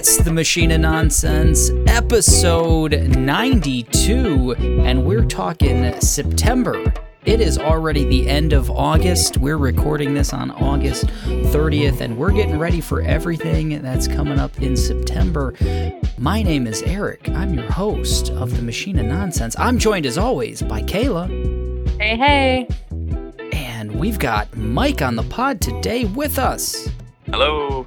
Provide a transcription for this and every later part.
Hey it's the Machine of Nonsense, episode 92, and we're talking September. It is already the end of August. We're recording this on August 30th, and we're getting ready for everything that's coming up in September. My name is Eric. I'm your host of the Machine of Nonsense. I'm joined as always by Kayla. Hey, hey. And we've got Mike on the pod today with us. Hello.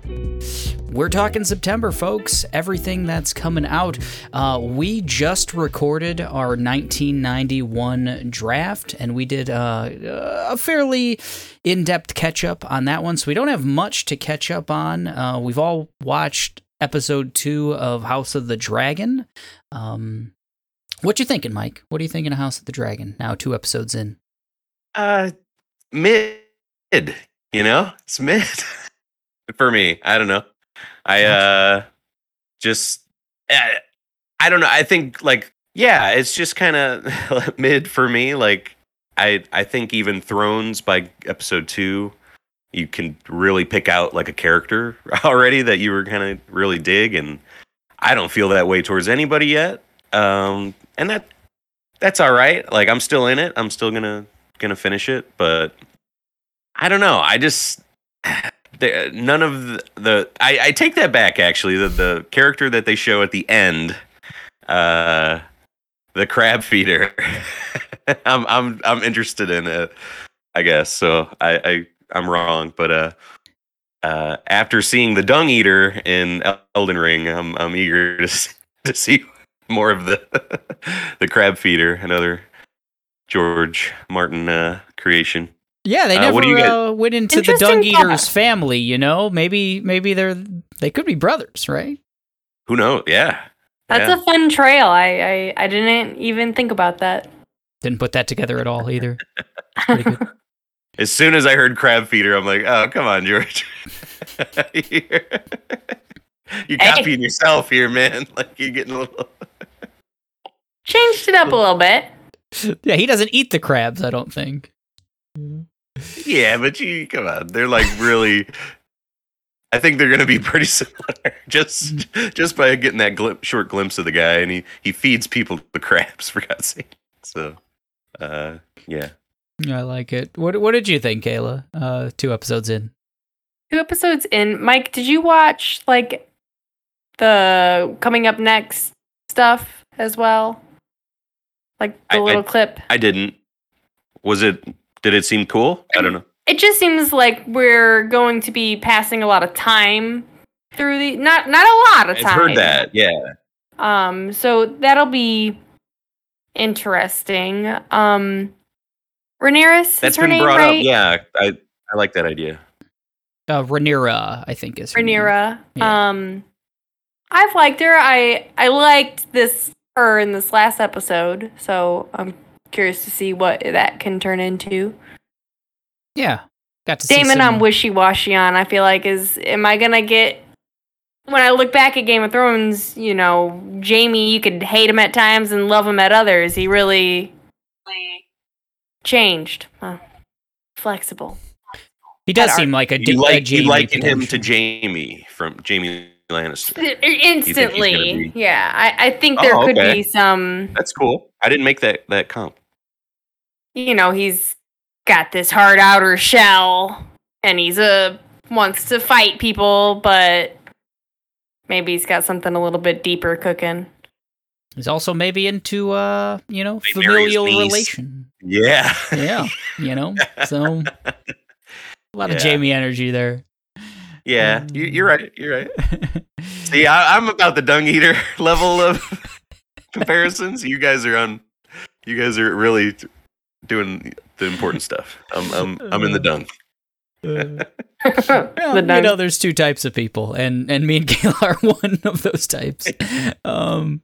We're talking September, folks. Everything that's coming out. Uh, we just recorded our 1991 draft, and we did uh, a fairly in depth catch up on that one. So we don't have much to catch up on. Uh, we've all watched episode two of House of the Dragon. Um, what you thinking, Mike? What are you thinking of House of the Dragon now, two episodes in? Uh, mid. You know, it's mid for me. I don't know. I uh, just I, I don't know. I think like yeah, it's just kind of mid for me. Like I I think even Thrones by episode two, you can really pick out like a character already that you were kind of really dig, and I don't feel that way towards anybody yet. Um, and that that's all right. Like I'm still in it. I'm still gonna gonna finish it, but I don't know. I just none of the, the I, I take that back actually. The the character that they show at the end, uh, the crab feeder. I'm I'm I'm interested in it. I guess so. I, I I'm wrong, but uh, uh, after seeing the dung eater in Elden Ring, I'm I'm eager to see, to see more of the the crab feeder, another George Martin uh, creation. Yeah, they Uh, never what do you get- uh, went into the Interesting dung eater's thought. family. You know, maybe maybe they're they could be brothers, right? Who knows? Yeah, That's Yeah. a fun trail. I, I I didn't even think about that. Didn't put that together at all either. As soon as I heard crab feeder, I'm like, oh, come on, George. you're you're Hey. copying yourself here, man. Like you're getting a little. Changed it up a little bit. Yeah, he doesn't eat the crabs. I don't think. Yeah, but you come on. They're like really. I think they're gonna be pretty similar, just just by getting that glim- short glimpse of the guy, and he he feeds people the crabs for God's sake. So, uh, yeah. I like it. What What did you think, Kayla? Uh, two episodes in. Two episodes in. Mike, did you watch like the coming up next stuff as well? Like the I- I- little clip. I didn't. Was it? Did it seem cool? I don't know. It just seems like we're going to be passing a lot of time through the not not a lot of time. I've heard that. Yeah. Um, so that'll be interesting. Um, Rhaenyra, That's is her been name brought right? up. Yeah, I I like that idea. Uh, Rhaenyra, I think is her name. Rhaenyra. Yeah. Um, I've liked her. I I liked this her in this last episode, so I'm curious to see what that can turn into. Yeah, got to see Daemon, some- I'm wishy washy on. I feel like is am I gonna get when I look back at Game of Thrones? You know, Jaime, you could hate him at times and love him at others. He really changed. Huh. Flexible. He does that seem like a, You a like Jaime you liken him to potential. Jaime from Jaime Lannister. Uh, instantly, yeah. I, I think there Oh, could okay. be some. That's cool. I didn't make that that comp. You know, he's got this hard outer shell, and he's a wants to fight people, but maybe he's got something a little bit deeper cooking. He's also maybe into uh, you know, Like familial relation. Yeah. Yeah, you know, so a lot of Jaime energy there. yeah. You, you're right. You're right. yeah, See, I, I'm about the dung eater level of comparisons. You guys are on. You guys are really doing the important stuff. I'm I'm I'm in the dung. The you know, there's two types of people, and and me and Kayla are one of those types. Um,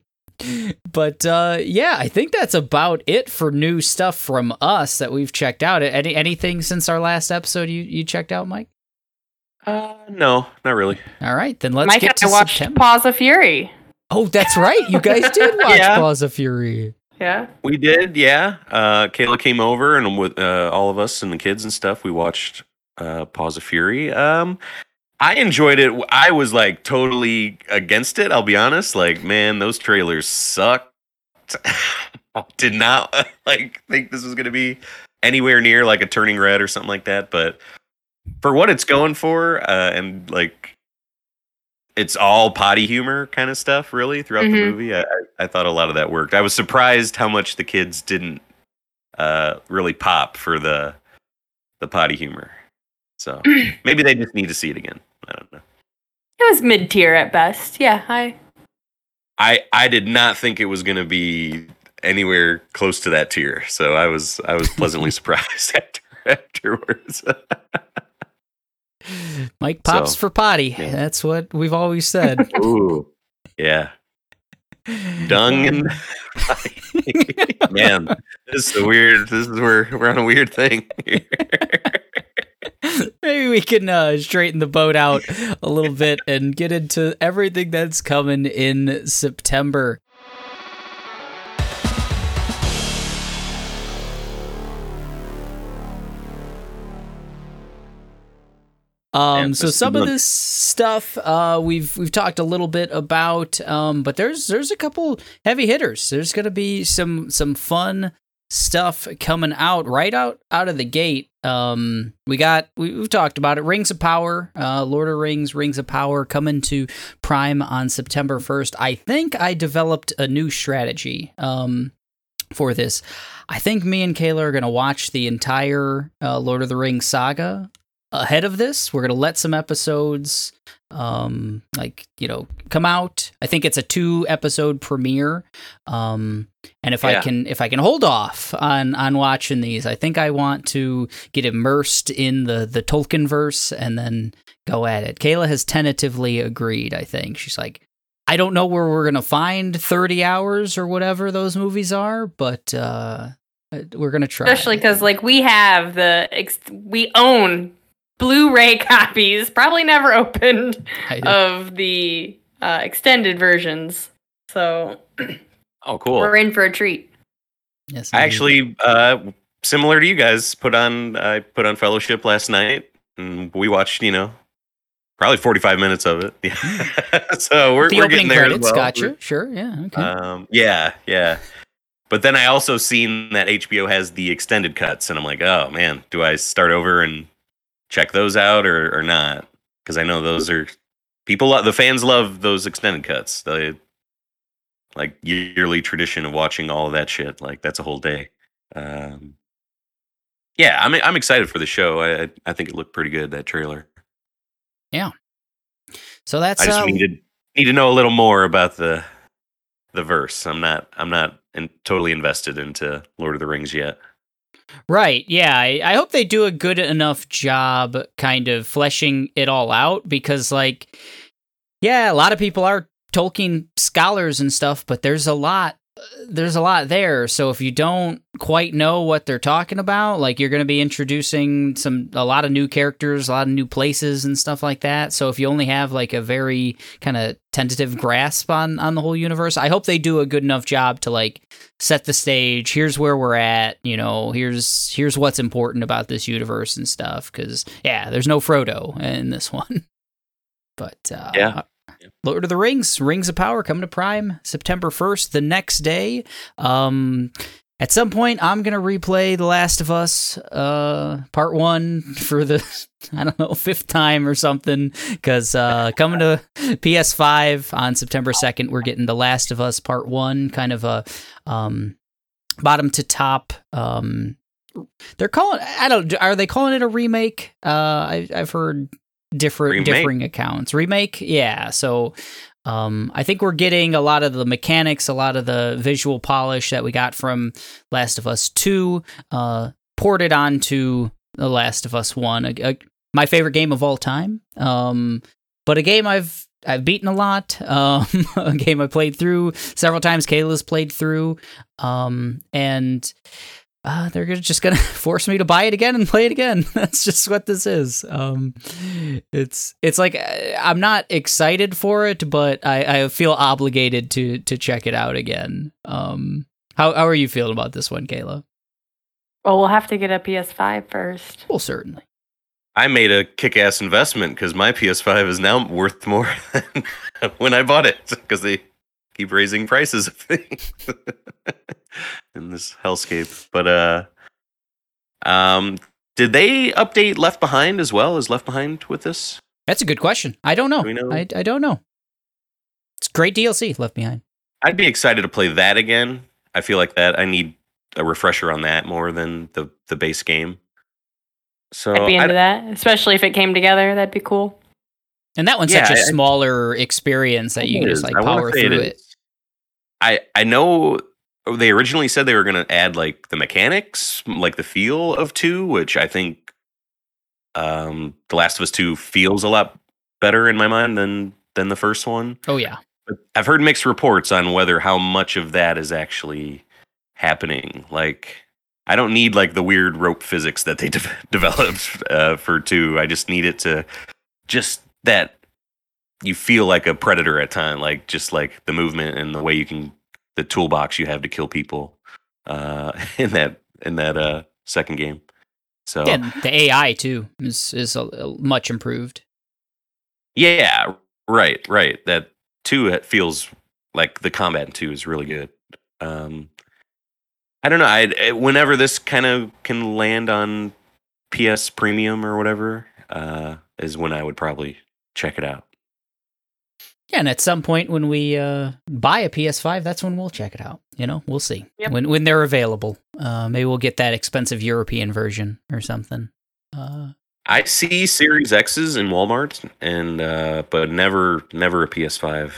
but uh, yeah, I think that's about it for new stuff from us that we've checked out. Any anything since our last episode you you checked out, Mike? Uh, no, not really. All right, then let's Mike get and to I watched September. Paws of Fury. Oh, that's right. You guys did watch Yeah. Paws of Fury. Yeah. We did, yeah. Uh, Kayla came over, and with uh, all of us and the kids and stuff, we watched uh, Paws of Fury. Um, I enjoyed it. I was like totally against it. I'll be honest. Like, man, those trailers sucked. Did not like think this was going to be anywhere near like a Turning Red or something like that. But for what it's going for, uh, and like it's all potty humor kind of stuff, really throughout the Mhm. movie. I, I thought a lot of that worked. I was surprised how much the kids didn't uh, really pop for the the potty humor. So maybe they just need to see it again. I don't know. It was mid tier at best. Yeah, I I I did not think it was going to be anywhere close to that tier. So I was I was pleasantly surprised after afterwards. Mike pops So, for potty. yeah. That's what we've always said. Ooh. Yeah. Dung and man, this is a weird this is where we're on a weird thing. Maybe we can uh, straighten the boat out a little bit and get into everything that's coming in September. Um, so some of this stuff uh, we've we've talked a little bit about, um, but there's there's a couple heavy hitters. There's gonna be some some fun stuff coming out right out out of the gate. Um, we got we, we've talked about it. Rings of Power, uh, Lord of Rings, Rings of Power coming to Prime on September first. I think I developed a new strategy. Um, for this, I think me and Kayla are gonna watch the entire uh, Lord of the Rings saga ahead of this. We're gonna let some episodes, um, like you know, come out. I think it's a two episode premiere. Um, and if I can, if I can hold off on on watching these, I think I want to get immersed in the the Tolkien verse and then go at it. Kayla has tentatively agreed. I think she's like. I don't know where we're gonna find 30 hours or whatever those movies are, but uh, we're gonna try. especially because like we have the ex- we own Blu-ray copies, probably never opened of the uh, extended versions. So oh, cool. we're in for a treat. yes, I actually, uh, similar to you guys, put on I put on Fellowship last night, and we watched, you know, probably forty five minutes of it. Yeah. so we're the we're opening getting there. as credits. well. Gotcha. Sure. Yeah. Okay. Um, yeah, yeah. But then I also seen that HBO has the extended cuts, and I'm like, oh man, do I start over and check those out or or not? Because I know those are people. The fans love those extended cuts. The like yearly tradition of watching all of that shit. Like that's a whole day. Um, yeah, I'm I'm excited for the show. I I- I think it looked pretty good that trailer. Yeah. So that's I just uh, needed need to know a little more about the the verse. I'm not I'm not in, totally invested into Lord of the Rings yet. Right. Yeah. I, I hope they do a good enough job kind of fleshing it all out because, like, yeah, a lot of people are Tolkien scholars and stuff, but there's a lot. There's a lot there. So if you don't quite know what they're talking about, like you're going to be introducing some a lot of new characters, a lot of new places and stuff like that. So if you only have like a very kind of tentative grasp on on the whole universe, I hope they do a good enough job to like set the stage here's where we're at you know here's here's what's important about this universe and stuff because yeah there's no frodo in this one but uh Yeah. Lord of the rings rings of power coming to prime september 1st the next day. Um at some point i'm gonna replay the last of us uh part one for the i don't know fifth time or something because uh coming to ps5 on september 2nd we're getting the last of us part one kind of a um bottom to top um they're calling i don't are they calling it a remake? Uh I, i've heard different Remake? differing accounts remake yeah so um i think we're getting a lot of the mechanics a lot of the visual polish that we got from last of us 2 uh ported onto the last of us 1 a, a- my favorite game of all time um but a game i've I've beaten a lot. Um, a game I played through several times. Kayla's played through, um, and uh, they're just gonna force me to buy it again and play it again. That's just what this is. Um, it's it's like uh, I'm not excited for it, but I, I feel obligated to to check it out again. Um, how how are you feeling about this one, Kayla? Well, we'll have to get a PS5 first. Well, certainly. I made a kick-ass investment because my PS5 is now worth more than when I bought it because they keep raising prices of things in this hellscape. But uh, um, did they update Left Behind as well? Is Left Behind with this? That's a good question. I don't know. Do we know? I, I don't know. It's great DLC left behind. I'd be excited to play that again. I feel like that I need a refresher on that more than the the base game. So I'd be I- into that, especially if it came together. That'd be cool. And that one's Yeah, such a I- smaller experience that you It can just like I power through is. it. I I know they originally said they were going to add like the mechanics, like the feel of two, which I think um The Last of Us Two feels a lot better in my mind than than the first one. Oh yeah. But I've heard mixed reports on whether how much of that is actually happening. Like, I don't need like the weird rope physics that they de- developed uh, for two. I just need it to just that you feel like a predator at time, like just like the movement and the way you can the toolbox you have to kill people uh, in that in that uh, second game. So And the AI too is is a, a much improved. Yeah, right, right. That two it feels like the combat in two is really good. Um, I don't know. I whenever this kind of can land on PS Premium or whatever uh, is when I would probably check it out. Yeah, and at some point when we uh, buy a PS5, that's when we'll check it out. You know, we'll see Yep. when when they're available. Uh, maybe we'll get that expensive European version or something. Uh, I see Series X's in Walmart, and uh, but never never a PS5.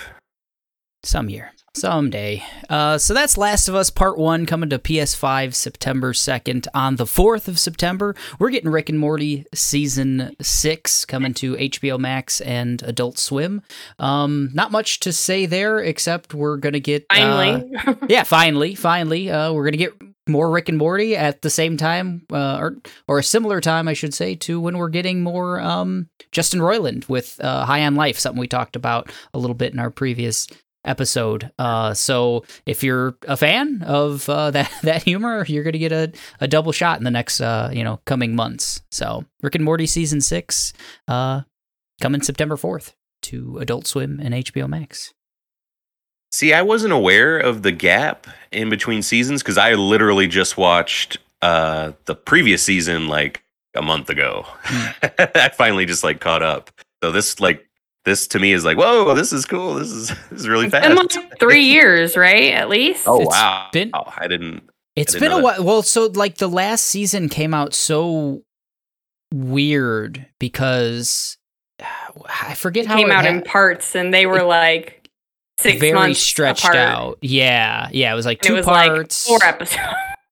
some year, someday. Uh, so that's Last of Us Part One coming to PS5 September second. On the fourth of September, we're getting Rick and Morty season six coming to HBO Max and Adult Swim. Um, not much to say there, except we're gonna get uh, Finally, yeah, finally, finally, uh, we're gonna get more Rick and Morty at the same time, uh, or or a similar time, I should say, to when we're getting more um, Justin Roiland with uh, High on Life, something we talked about a little bit in our previous episode. Uh, so if you're a fan of uh, that that humor, you're gonna get a, a double shot in the next uh, you know coming months. So Rick and Morty season six, uh, coming September fourth to Adult Swim and HBO Max. See, I wasn't aware of the gap in between seasons because I literally just watched uh, the previous season like a month ago. I finally just like caught up. So this like this to me is like, whoa, this is cool. This is this is really it's been fast. like three years, right? At least. Oh It's wow! been- oh, I didn't. It's didn't been a know while. Well, so like the last season came out so weird because I forget It how came it came out ha- in parts, and they were like six very months stretched apart. out. Yeah, yeah, it was like And two it was parts. like four episodes.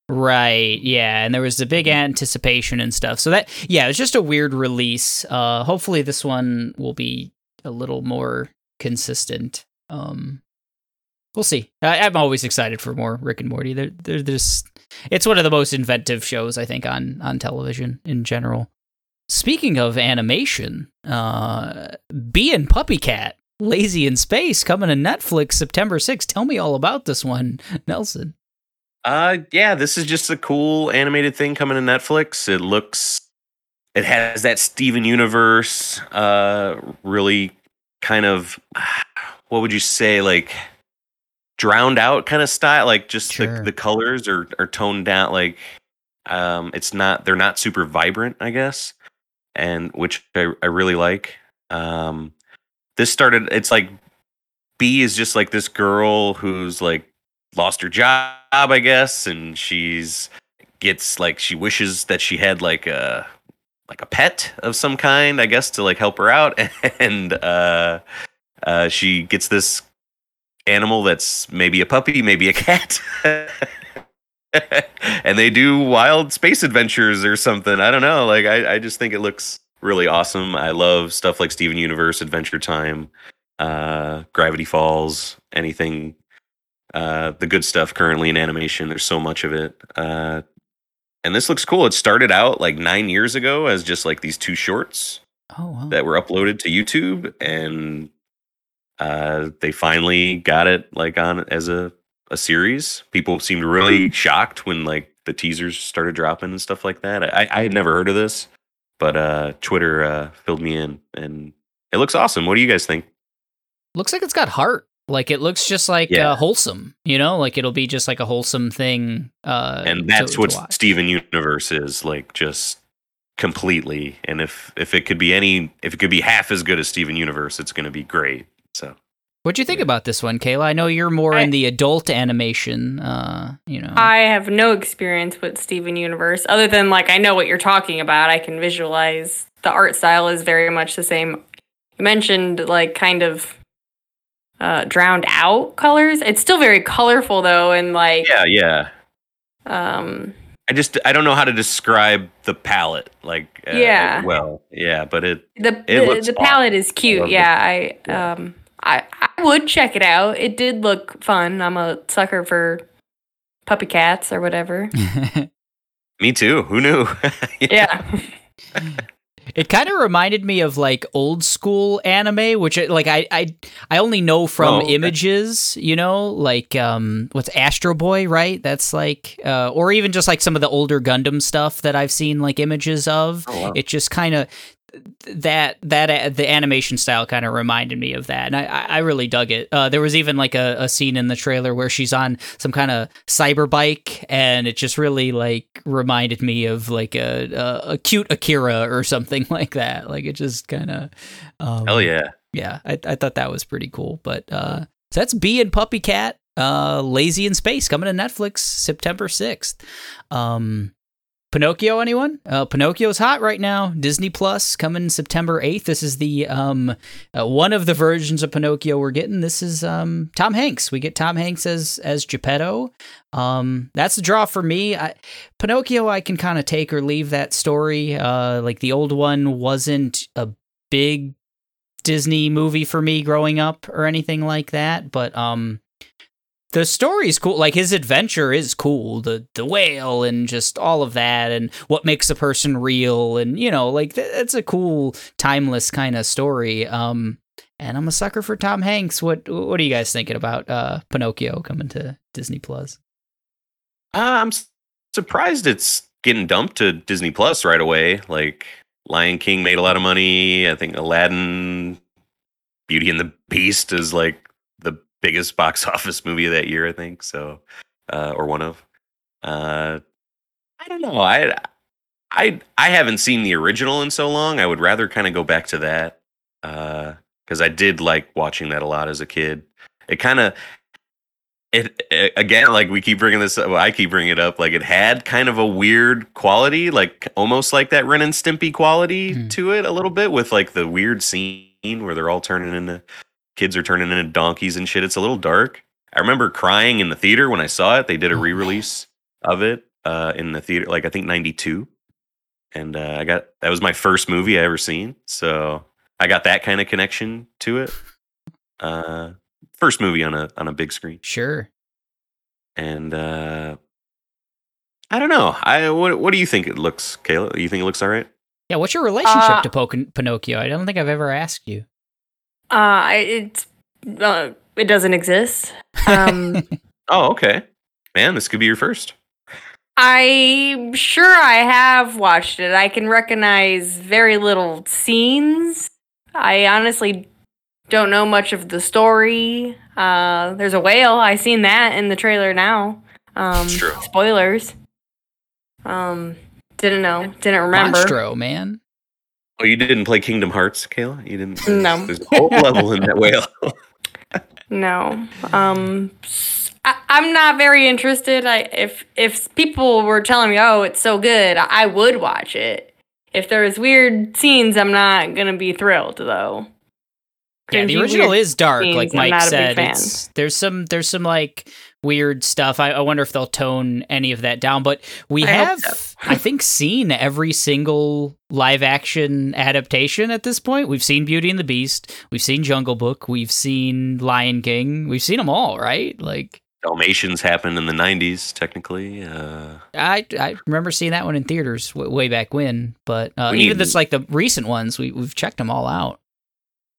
Right, yeah, and there was the big Mm-hmm. anticipation and stuff. So that, yeah, it was just a weird release. Uh, hopefully, this one will be a little more consistent. Um, we'll see. I, I'm always excited for more Rick and Morty. They're, they're just, it's one of the most inventive shows I think on on television in general. Speaking of animation, uh, Bee and PuppyCat, Lazy in Space, coming to Netflix September 6th. Tell me all about this one, Nelson. Uh, yeah, this is just a cool animated thing coming to Netflix. It looks, it has that Steven Universe, uh, really kind of, what would you say, like drowned out kind of style. Like just Sure. the, the colors are are toned down. Like, um, it's not they're not super vibrant, I guess, and which I I really like. Um, this started. It's like Bee is just like this girl who's like lost her job, I guess, and she's gets like she wishes that she had like a like a pet of some kind, I guess, to like help her out, and uh, uh, she gets this animal that's maybe a puppy, maybe a cat. and they do wild space adventures or something. I don't know. Like I, I just think it looks really awesome. I love stuff like Steven Universe, Adventure Time, uh, Gravity Falls, anything uh, the good stuff currently in animation. There's so much of it. Uh, and this looks cool. It started out like nine years ago as just like these two shorts Oh, wow. that were uploaded to YouTube, and uh, they finally got it like on as a a series. People seemed really shocked when like the teasers started dropping and stuff like that. I, I had never heard of this, but uh, Twitter uh, filled me in, and it looks awesome. What do you guys think? Looks like it's got heart. Like it looks just like Yeah. uh, wholesome, you know, like it'll be just like a wholesome thing. Uh, and that's to what watch. Steven Universe is like, just completely. And if if it could be any, if it could be half as good as Steven Universe, it's going to be great. So what do you think Yeah. about this one, Kayla? I know you're more I- in the adult animation. Uh, you know, I have no experience with Steven Universe other than like I know what you're talking about. I can visualize the art style is very much the same. You mentioned like kind of uh, drowned out colors. It's still very colorful though, and like yeah, yeah. um I just I don't know how to describe the palette like uh, Yeah. well yeah but it the It the, the palette is cute. it. Yeah, I Yeah. um I I would check it out. It did look fun. I'm a sucker for puppy cats or whatever. me too who knew yeah. it kind of reminded me of like old school anime, which it, like I I I only know from Oh, images. You know, like um, what's Astro Boy, right? That's like, uh, or even just like some of the older Gundam stuff that I've seen like images of. Oh, wow. It just kind of that that uh, the animation style kind of reminded me of that, and I I really dug it. Uh, there was even like a, a scene in the trailer where she's on some kind of cyber bike, and it just really like reminded me of like a a, a cute Akira or something like that. Like it just kind of um, hell yeah yeah. I I thought that was pretty cool. But uh, so that's Bee and PuppyCat. Uh, Lazy in Space coming to Netflix September sixth. Um, Pinocchio, anyone? Uh, Pinocchio's hot right now. Disney Plus coming September 8th. This is the um uh, one of the versions of Pinocchio we're getting. This is um Tom Hanks. We get Tom Hanks as as Geppetto. Um that's the draw for me. I, Pinocchio I can kind of take or leave that story. Uh like the old one wasn't a big Disney movie for me growing up or anything like that, but um the story's cool. Like his adventure is cool. The the whale and just all of that and what makes a person real and you know like th- that's a cool timeless kind of story. Um and I'm a sucker for Tom Hanks. What what are you guys thinking about uh Pinocchio coming to Disney Plus? Uh, I'm surprised it's getting dumped to Disney Plus right away. Like Lion King made a lot of money. I think Aladdin, Beauty and the Beast is like biggest box office movie of that year. I think so, uh, or one of. Uh, I don't know. I I I haven't seen the original in so long. I would rather kind of go back to that because I did like watching that a lot as a kid. It kind of it, it again like we keep bringing this up well, i keep bringing it up like it had kind of a weird quality like almost like that ren and stimpy quality Hmm. to it a little bit with like the weird scene where they're all turning into kids are turning into donkeys and shit it's a little dark i remember crying in the theater when i saw it they did a Oh, re-release of it uh in the theater like i think 92 and uh, i got that was my first movie i ever seen so i got that kind of connection to it uh first movie on a on a big screen Sure. and uh I don't know. I what what do you think it looks, Kayla? You think it looks all right? Yeah, what's your relationship Uh, to Pocin- Pinocchio? I don't think I've ever asked you. Uh, it's uh, it doesn't exist. Um, Oh, okay. Man, this could be your first. I'm sure I have watched it. I can recognize very little scenes. I honestly don't know much of the story. Uh, there's a whale. I seen that in the trailer now. Um, true. Spoilers. Um, didn't know. Didn't remember. Monstro, man. Oh, you didn't play Kingdom Hearts, Kayla? You didn't No. There's a whole level in that whale. No. Um I, am not very interested. I if if people were telling me, "Oh, it's so good," I would watch it. If there's weird scenes, I'm not going to be thrilled though. Yeah, the original is dark, scenes, like I'm Mike not said. It's there's some there's some like weird stuff. I, I wonder if they'll tone any of that down. But we I hope have, so. I think, seen every single live action adaptation at this point. We've seen Beauty and the Beast, we've seen Jungle Book, we've seen Lion King, we've seen them all, right? Like Dalmatians happened in the 90s, technically. Uh, I I remember seeing that one in theaters w- way back when. But uh, even need- this like the recent ones, we we've checked them all out.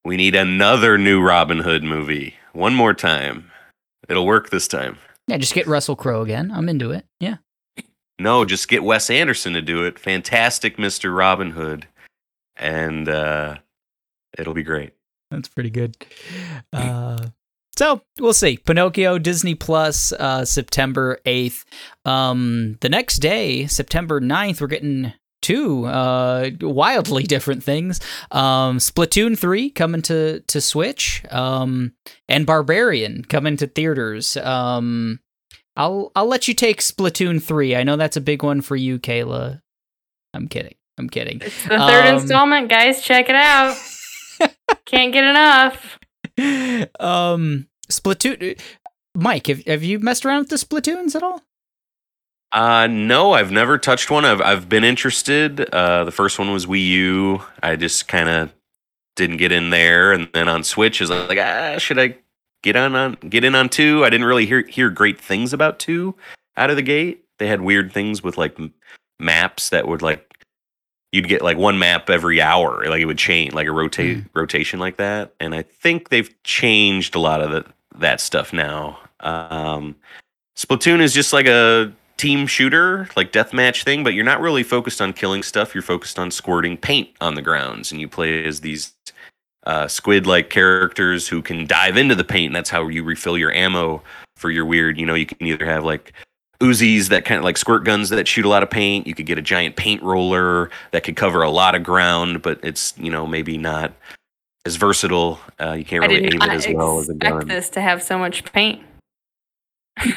we need another new Robin Hood movie. One more time. It'll work this time. Yeah, just get Russell Crowe again. I'm into it. Yeah. No, just get Wes Anderson to do it. Fantastic Mr. Robin Hood. and uh, it'll be great. That's pretty good. Uh, so we'll see. Pinocchio, Disney Plus, uh, September 8th. Um, the next day, September 9th, we're getting two uh, wildly different things. Um, Splatoon 3 coming to, to Switch, um, and Barbarian coming to theaters. Um, I'll I'll let you take Splatoon 3. I know that's a big one for you, Kayla. I'm kidding. I'm kidding. It's the third Um, installment, guys. Check it out. Can't get enough. um, Splatoon. Mike, have, have you messed around with the Splatoons at all? Uh, no, I've never touched one. I've I've been interested. Uh, the first one was Wii U. I just kind of didn't get in there, and then on Switch is like, ah, should I get on on get in on two? I didn't really hear hear great things about two out of the gate. They had weird things with like m- maps that would like you'd get like one map every hour, like it would change, like a rotate rotation like that. And I think they've changed a lot of the, that stuff now. Um, Splatoon is just like a team shooter, like deathmatch thing, but you're not really focused on killing stuff. You're focused on squirting paint on the grounds, and you play as these uh, squid-like characters who can dive into the paint, and that's how you refill your ammo for your weird. You know, you can either have like Uzis that kind of like squirt guns that shoot a lot of paint. You could get a giant paint roller that could cover a lot of ground, but it's you know maybe not as versatile. Uh, you can't really aim it as well as a gun. I expect this to have so much paint.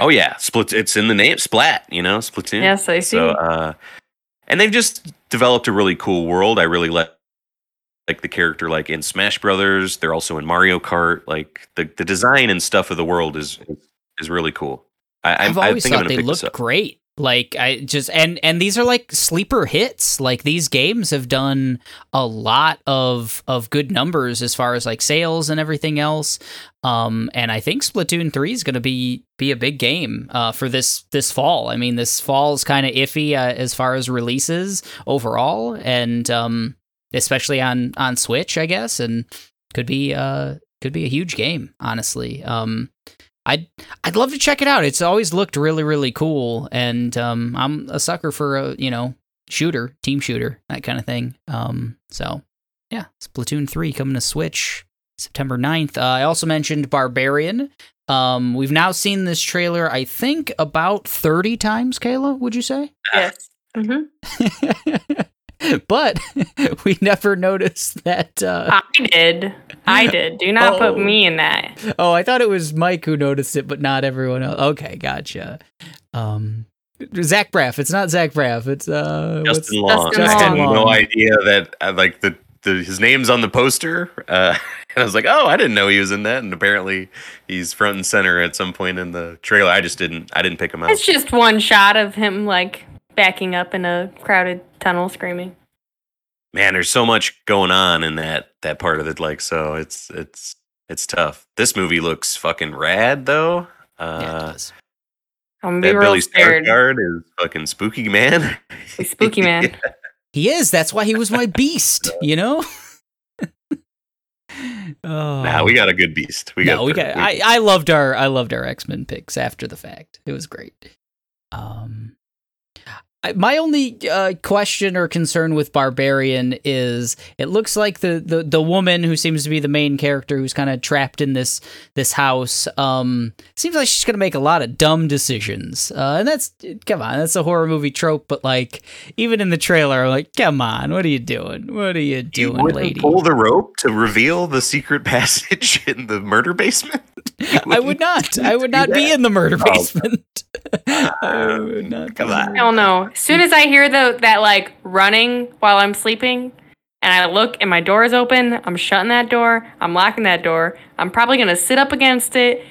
Oh yeah, split. It's in the name, Splat. You know, Splatoon. Yes, I see. So, uh, and they've just developed a really cool world. I really like like the character like in Smash Brothers. They're also in Mario Kart. Like the the design and stuff of the world is is really cool. I, I've I, I always think I'm thought they pick looked great. Like I just and and these are like sleeper hits. Like these games have done a lot of of good numbers as far as like sales and everything else. Um, and I think Splatoon three is going to be be a big game uh, for this this fall. I mean, this fall is kind of iffy uh, as far as releases overall, and um, especially on on Switch, I guess, and could be uh could be a huge game. Honestly, um, I'd I'd love to check it out. It's always looked really really cool, and um, I'm a sucker for a you know shooter, team shooter, that kind of thing. Um, so yeah, Splatoon three coming to Switch September 9th. Uh, I also mentioned Barbarian. Um, we've now seen this trailer, I think, about thirty times. Kayla, would you say? yes. hmm but we never noticed that. Uh, I did. I did. Do not Oh. put me in that. Oh, I thought it was Mike who noticed it, but not everyone else. Okay, gotcha. Um, Zach Braff. It's not Zach Braff. It's uh, Justin Long. Justin I had Long. no idea that uh, like the, the his name's on the poster, uh, and I was like, oh, I didn't know he was in that, and apparently he's front and center at some point in the trailer. I just didn't I didn't pick him out. It's just one shot of him like backing up in a crowded tunnel screaming. man there's so much going on in that that part of it like so it's it's it's tough this movie looks fucking rad though yeah, it uh does. I'm gonna that billy scared. Skarsgård is fucking spooky man He's spooky man. He is. That's why he was my beast. You know. oh. nah we got a good beast we no, got we the- got. I, I loved our I loved our X Men picks after the fact. It was great. Um, I, my only uh, question or concern with Barbarian is it looks like the, the the woman who seems to be the main character who's kind of trapped in this this house. Um, seems like she's gonna make a lot of dumb decisions. Uh, and that's come on, that's a horror movie trope. But like even in the trailer, I'm like, come on, what are you doing? What are you you doing, wouldn't lady? pull the rope to reveal the secret passage in the murder basement I would not. I would not be in the murder basement. I would not. Come be in the on. murder- Hell no. As soon as I hear the that like running while I'm sleeping, and I look and my door is open, I'm shutting that door. I'm locking that door. I'm probably gonna sit up against it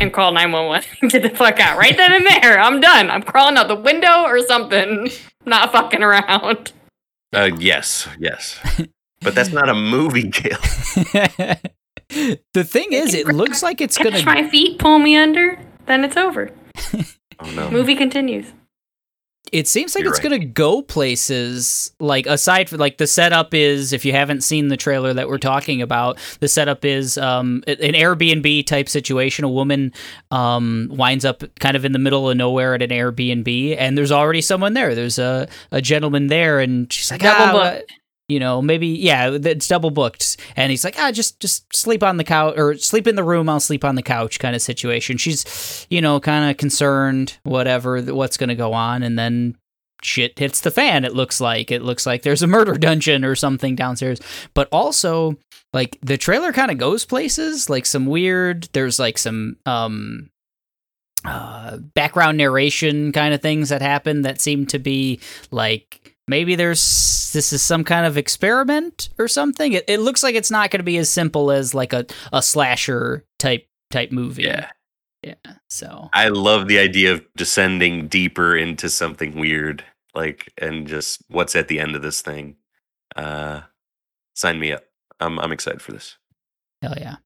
and call 911. Get the fuck out right then and there. I'm done. I'm crawling out the window or something. Not fucking around. uh yes yes but that's not a movie kill the thing is, it looks like it's Catch gonna. my feet, pull me under, then it's over. oh no Movie continues. It seems like You're it's right. gonna go places. Like aside from like the setup is, if you haven't seen the trailer that we're talking about, the setup is um an Airbnb type situation. A woman um winds up kind of in the middle of nowhere at an Airbnb, and there's already someone there. There's a a gentleman there, and she's like, Double "Ah, booked. You know, maybe yeah, it's double booked, and he's like, ah, just just sleep on the couch or sleep in the room. I'll sleep on the couch, kind of situation. She's, you know, kind of concerned, whatever, what's going to go on, and then shit hits the fan. It looks like it looks like there's a murder dungeon or something downstairs, but also like the trailer kind of goes places, like some weird. There's like some um uh, background narration kind of things that happen that seem to be like maybe there's this is some kind of experiment or something. It, it looks like it's not going to be as simple as like a, a slasher type type movie. Yeah. Yeah. So I love the idea of descending deeper into something weird, like and just what's at the end of this thing. Uh sign me up. I'm I'm excited for this. hell yeah.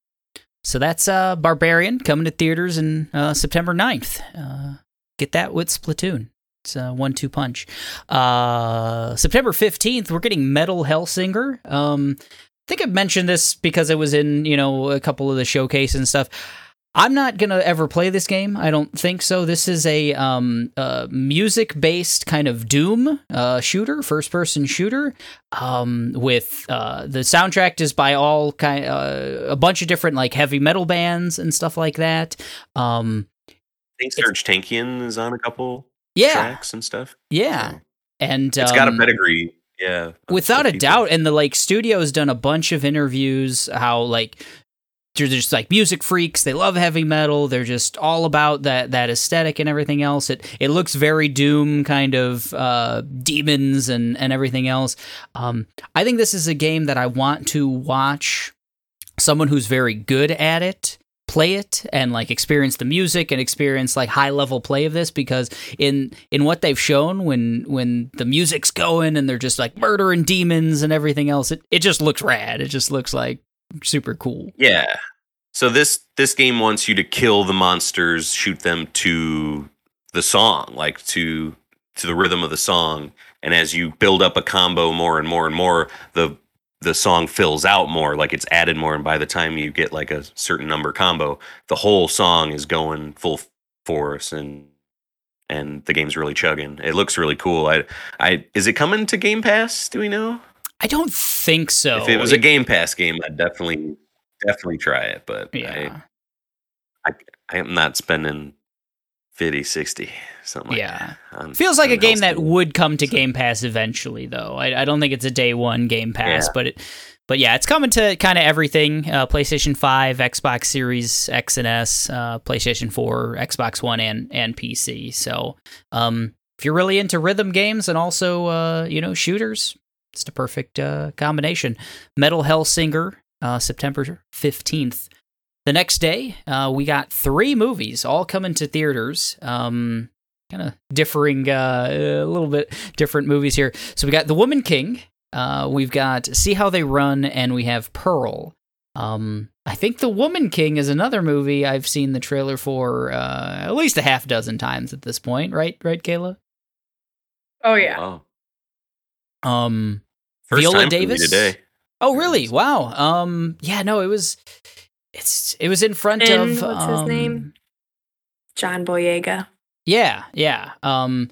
So that's uh Barbarian coming to theaters in uh, September 9th. Uh, get that with Splatoon. It's a one-two punch. Uh, September 15th, we're getting Metal Hellsinger. Um, I think I've mentioned this because it was in, you know, a couple of the showcase and stuff. I'm not gonna ever play this game. I don't think so. This is a um, uh, music-based kind of Doom uh, shooter, first-person shooter. Um, with uh, the soundtrack is by all kind, uh, a bunch of different like heavy metal bands and stuff like that. Um, I think Serj Tankian is on a couple yeah, tracks and stuff. yeah, So, and it's got a um, pedigree. Yeah. without a people. doubt and the like studio's done a bunch of interviews how like they're just like music freaks they love heavy metal they're just all about that that aesthetic and everything else it it looks very doom kind of uh demons and and everything else um i think this is a game that i want to watch someone who's very good at it play it and like experience the music and experience like high level play of this because in in what they've shown when when the music's going and they're just like murdering demons and everything else it, it just looks rad it just looks like super cool Yeah. So this this game wants you to kill the monsters, shoot them to the song, like to to the rhythm of the song. And as you build up a combo more and more and more, the the song fills out more, like it's added more. And by the time you get like a certain number combo, the whole song is going full force and and the game's really chugging. It looks really cool. I I is it coming to Game Pass? Do we know? i don't think so if it was a Game Pass game, I'd definitely definitely try it. But yeah I I am not spending 50, 60, something like Yeah. that. Feels like a game that would come to So- Game Pass eventually, though. I, I don't think it's a day one Game Pass, Yeah. but it, but yeah, it's coming to kind of everything: uh, PlayStation Five, Xbox Series X and S, uh, PlayStation Four, Xbox One, and and PC. So, um, if you're really into rhythm games and also uh, you know shooters, it's the perfect uh, combination. Metal Hellsinger, uh, September fifteenth. The next day, uh, we got three movies all coming to theaters. Um, kind of differing, uh, a little bit different movies here. So we got The Woman King. Uh, we've got See How They Run, and we have Pearl. Um, I think The Woman King is another movie I've seen the trailer for uh, at least a half dozen times at this point. Right, right, Kayla. Oh yeah. Wow. Um, First Viola time for me Davis? today. oh, really? Wow. Um, yeah, no, it was. It's it was in front And of what's his um, name? John Boyega. Yeah, yeah. Um,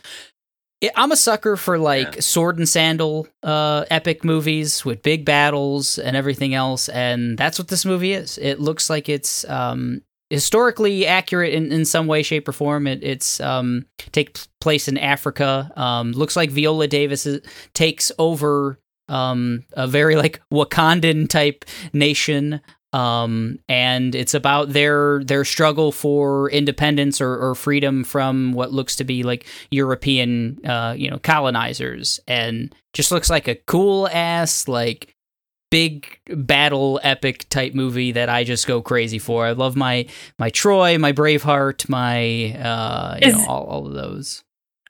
it, I'm a sucker for like Yeah. sword and sandal uh, epic movies with big battles and everything else, and that's what this movie is. It looks like it's um, historically accurate in, in some way, shape, or form. It, it's um, take place in Africa. Um, looks like Viola Davis is, takes over um, a very like Wakandan type nation um, and it's about their their struggle for independence or, or freedom from what looks to be like European, uh, you know, colonizers, and just looks like a cool ass like big battle epic type movie that I just go crazy for. I love my my Troy, my Braveheart, my uh, you Is- know, all, all of those.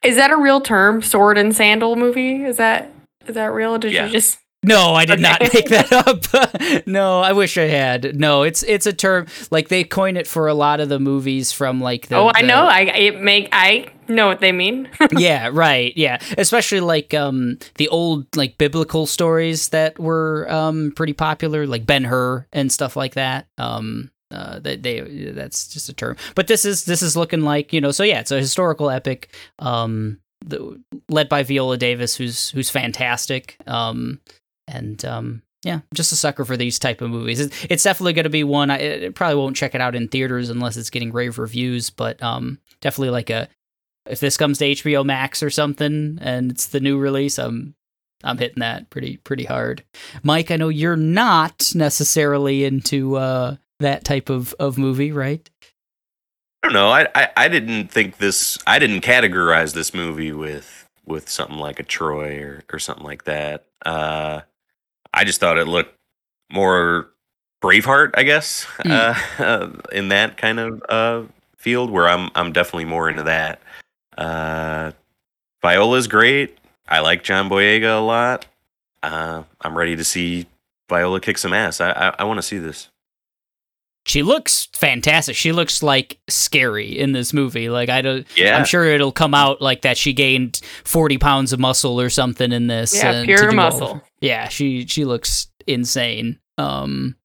Is that a real term? Sword and sandal movie? Is that is that real? Did Yeah. you just No, I did not Okay. make that up. no, I wish I had. No, it's it's a term like they coin it for a lot of the movies from like the Oh, I the- know. I it make I know what they mean. yeah, right. Yeah, especially like um the old like biblical stories that were um pretty popular, like Ben Hur and stuff like that. Um, uh, that they that's just a term. But this is this is looking like you know. So yeah, it's a historical epic. Um, the, led by Viola Davis, who's who's fantastic. Um, and um, yeah, just a sucker for these type of movies. It's, it's definitely going to be one. I probably won't check it out in theaters unless it's getting rave reviews, but um, definitely like a if this comes to HBO Max or something and it's the new release, I'm I'm hitting that pretty pretty hard. Mike, I know you're not necessarily into uh, that type of of movie, right? I don't know. I, I I didn't think this. I didn't categorize this movie with with something like a Troy or or something like that. Uh, I just thought it looked more Braveheart, I guess, Mm. uh, in that kind of uh, field where I'm I'm definitely more into that. Uh, Viola's great. I like John Boyega a lot. Uh, I'm ready to see Viola kick some ass. I I, I want to see this. She looks fantastic. She looks like scary in this movie. Like I don't. Yeah, I'm sure it'll come out like that. She gained 40 pounds of muscle or something in this. Yeah, and pure to do all- muscle. Yeah, she she looks insane. Um,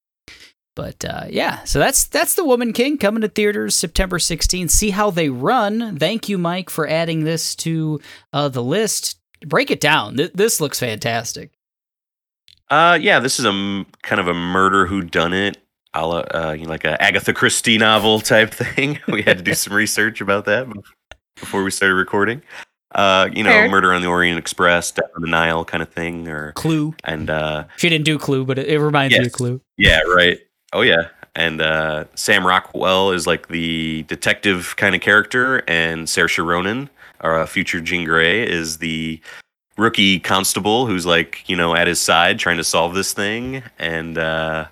but uh, yeah, so that's that's the Woman King coming to theaters September 16th. See how they run. Thank you, Mike, for adding this to uh, the list. Break it down. Th- this looks fantastic. Uh, yeah, this is a m- kind of a murder who done it, a la, uh, you know, like a Agatha Christie novel type thing. we had to do some research about that before we started recording. Uh, you know, Fair. Murder on the Orient Express, Death on the Nile kind of thing, or Clue. and uh, She didn't do Clue, but it, it reminds me of Clue. yeah, right. Oh yeah, and uh, Sam Rockwell is like the detective kind of character, and Saoirse Ronan, our uh, future Jean Grey, is the rookie constable who's like you know at his side trying to solve this thing, and uh,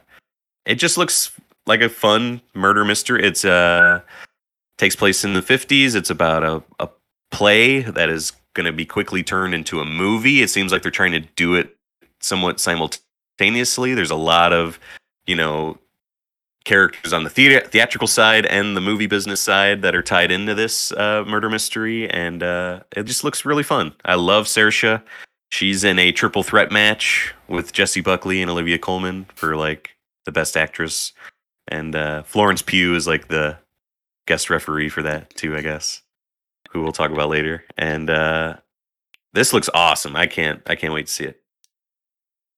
it just looks like a fun murder mystery. It's uh takes place in the fifties. It's about a, a play that is going to be quickly turned into a movie. It seems like they're trying to do it somewhat simultaneously. There's a lot of you know characters on the thea- theatrical side and the movie business side that are tied into this uh, murder mystery, and uh, it just looks really fun. I love Saoirse. She's in a triple threat match with Jessie Buckley and Olivia Colman for like the best actress, and uh, Florence Pugh is like the guest referee for that too, I guess. Who we'll talk about later. And uh, this looks awesome. I can't I can't wait to see it.